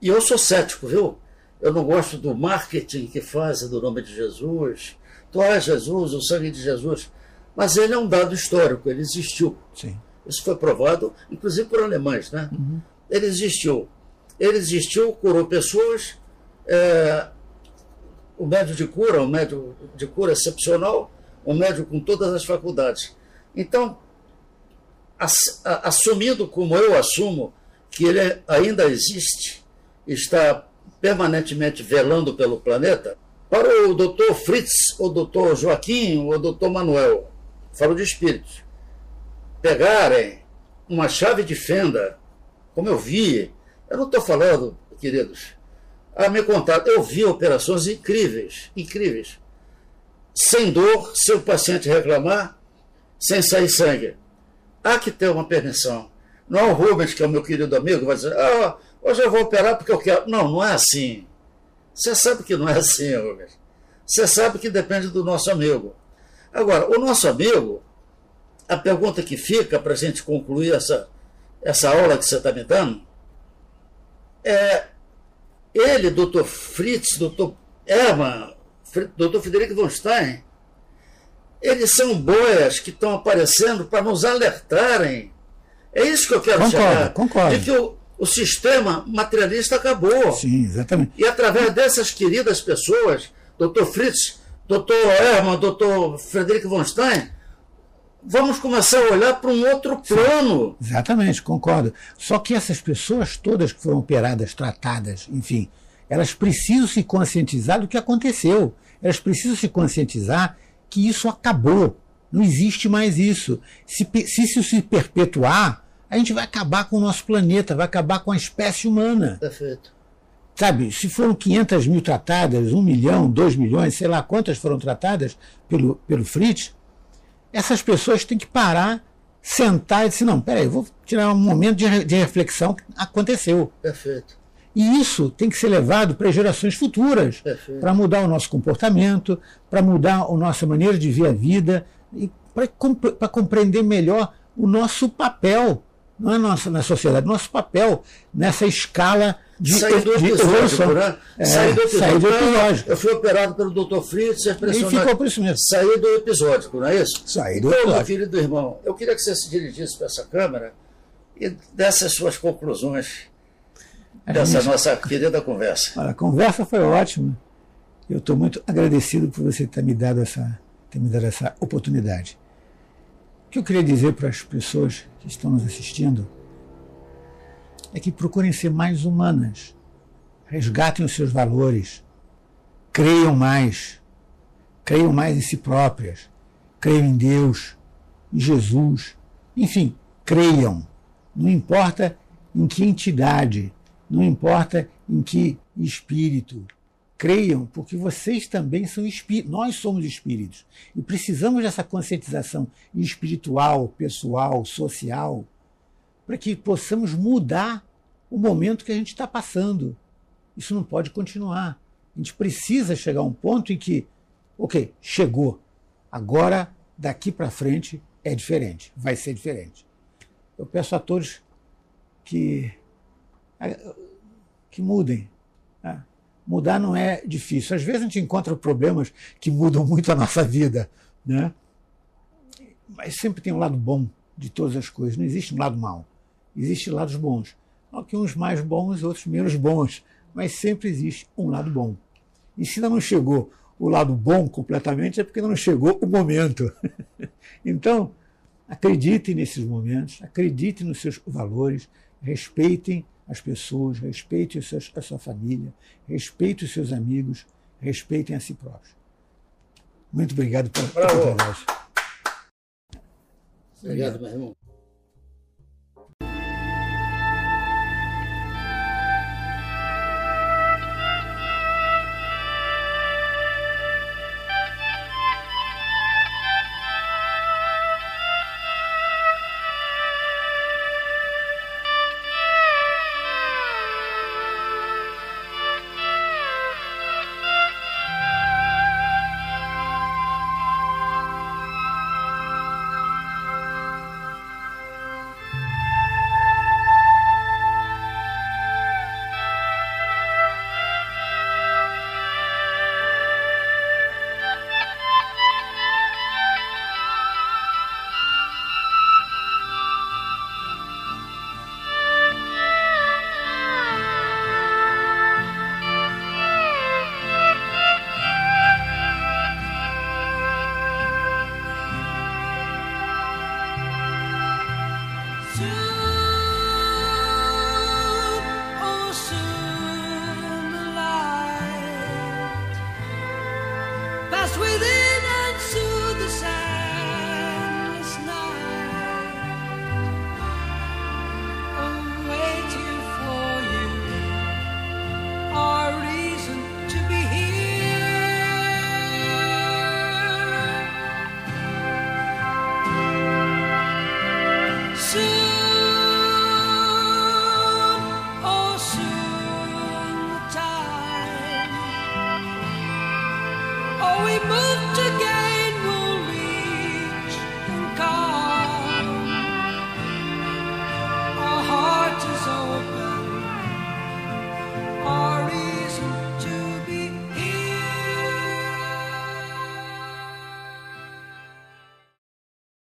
E eu sou cético, viu? Eu não gosto do marketing que fazem do nome de Jesus. Tu és Jesus, o sangue de Jesus. Mas ele é um dado histórico, ele existiu. Sim. Isso foi provado, inclusive por alemães. Né? Uhum. Ele existiu. Ele existiu, curou pessoas. É, o médio de cura, um médio de cura excepcional, um médio com todas as faculdades. Então, assumindo como eu assumo que ele ainda existe, está permanentemente velando pelo planeta, para o doutor Fritz, o doutor Joaquim, o doutor Manuel, falo de espíritos, pegarem uma chave de fenda, como eu vi, eu não estou falando, queridos, a me contar, eu vi operações incríveis, incríveis, sem dor, se o paciente reclamar, sem sair sangue. Há que ter uma permissão. Não é o Rubens, que é o meu querido amigo, vai dizer, ah, hoje eu vou operar porque eu quero. Não, não é assim. Você sabe que não é assim, Rubens. Você sabe que depende do nosso amigo. Agora, o nosso amigo, a pergunta que fica para a gente concluir essa, essa aula que você está me dando, é ele, doutor Fritz, doutor Hermann, doutor Frederico von Stein, eles são boias que estão aparecendo para nos alertarem. É isso que eu quero concordo, chegar. Concordo. De que o, o sistema materialista acabou. Sim, exatamente. E através dessas queridas pessoas, doutor Fritz, doutor Herman, doutor Frederico von Stein, vamos começar a olhar para um outro plano. Sim, exatamente, concordo. Só que essas pessoas todas que foram operadas, tratadas, enfim, elas precisam se conscientizar do que aconteceu. Elas precisam se conscientizar que isso acabou. Não existe mais isso. Se, se isso se perpetuar, a gente vai acabar com o nosso planeta, vai acabar com a espécie humana. Perfeito. Sabe, se foram 500 mil tratadas, 1 milhão, 2 milhões, sei lá quantas foram tratadas pelo, pelo Fritz, essas pessoas têm que parar, sentar e dizer, não, peraí, vou tirar um momento de, de reflexão que aconteceu. Perfeito. E isso tem que ser levado para gerações futuras, para mudar o nosso comportamento, para mudar a nossa maneira de ver a vida, e para compreender melhor o nosso papel, não é nossa, na sociedade, nosso papel nessa escala de, sair do episódio, né? É, sair do episódio. Sair do episódio. Eu fui operado pelo Dr. Fritz, é e ficou por isso mesmo. Sair do episódio, não é isso? Sair do então, episódio. meu querido irmão, eu queria que você se dirigisse para essa câmera e desse as suas conclusões a dessa gente... nossa querida conversa. Olha, a conversa foi ótima. Eu estou muito agradecido por você ter me dado essa, ter me dado essa oportunidade. O que eu queria dizer para as pessoas que estão nos assistindo é que procurem ser mais humanas, resgatem os seus valores, creiam mais, creiam mais em si próprias, creiam em Deus, em Jesus, enfim, creiam. Não importa em que entidade, não importa em que espírito. Creiam, porque vocês também são espíritos, nós somos espíritos. E precisamos dessa conscientização espiritual, pessoal, social, para que possamos mudar o momento que a gente está passando. Isso não pode continuar. A gente precisa chegar a um ponto em que, ok, chegou. Agora, daqui para frente, é diferente, vai ser diferente. Eu peço a todos que, que mudem. Né? Mudar não é difícil. Às vezes a gente encontra problemas que mudam muito a nossa vida, né? mas sempre tem um lado bom de todas as coisas. Não existe um lado mau. Existem lados bons. Que uns mais bons, outros menos bons. Mas sempre existe um lado bom. E se ainda não chegou o lado bom completamente, é porque ainda não chegou o momento. [laughs] então, acreditem nesses momentos, acreditem nos seus valores, respeitem as pessoas, respeitem a sua família, respeitem os seus amigos, respeitem a si próprios. Muito obrigado pela oportunidade. Obrigado, meu irmão.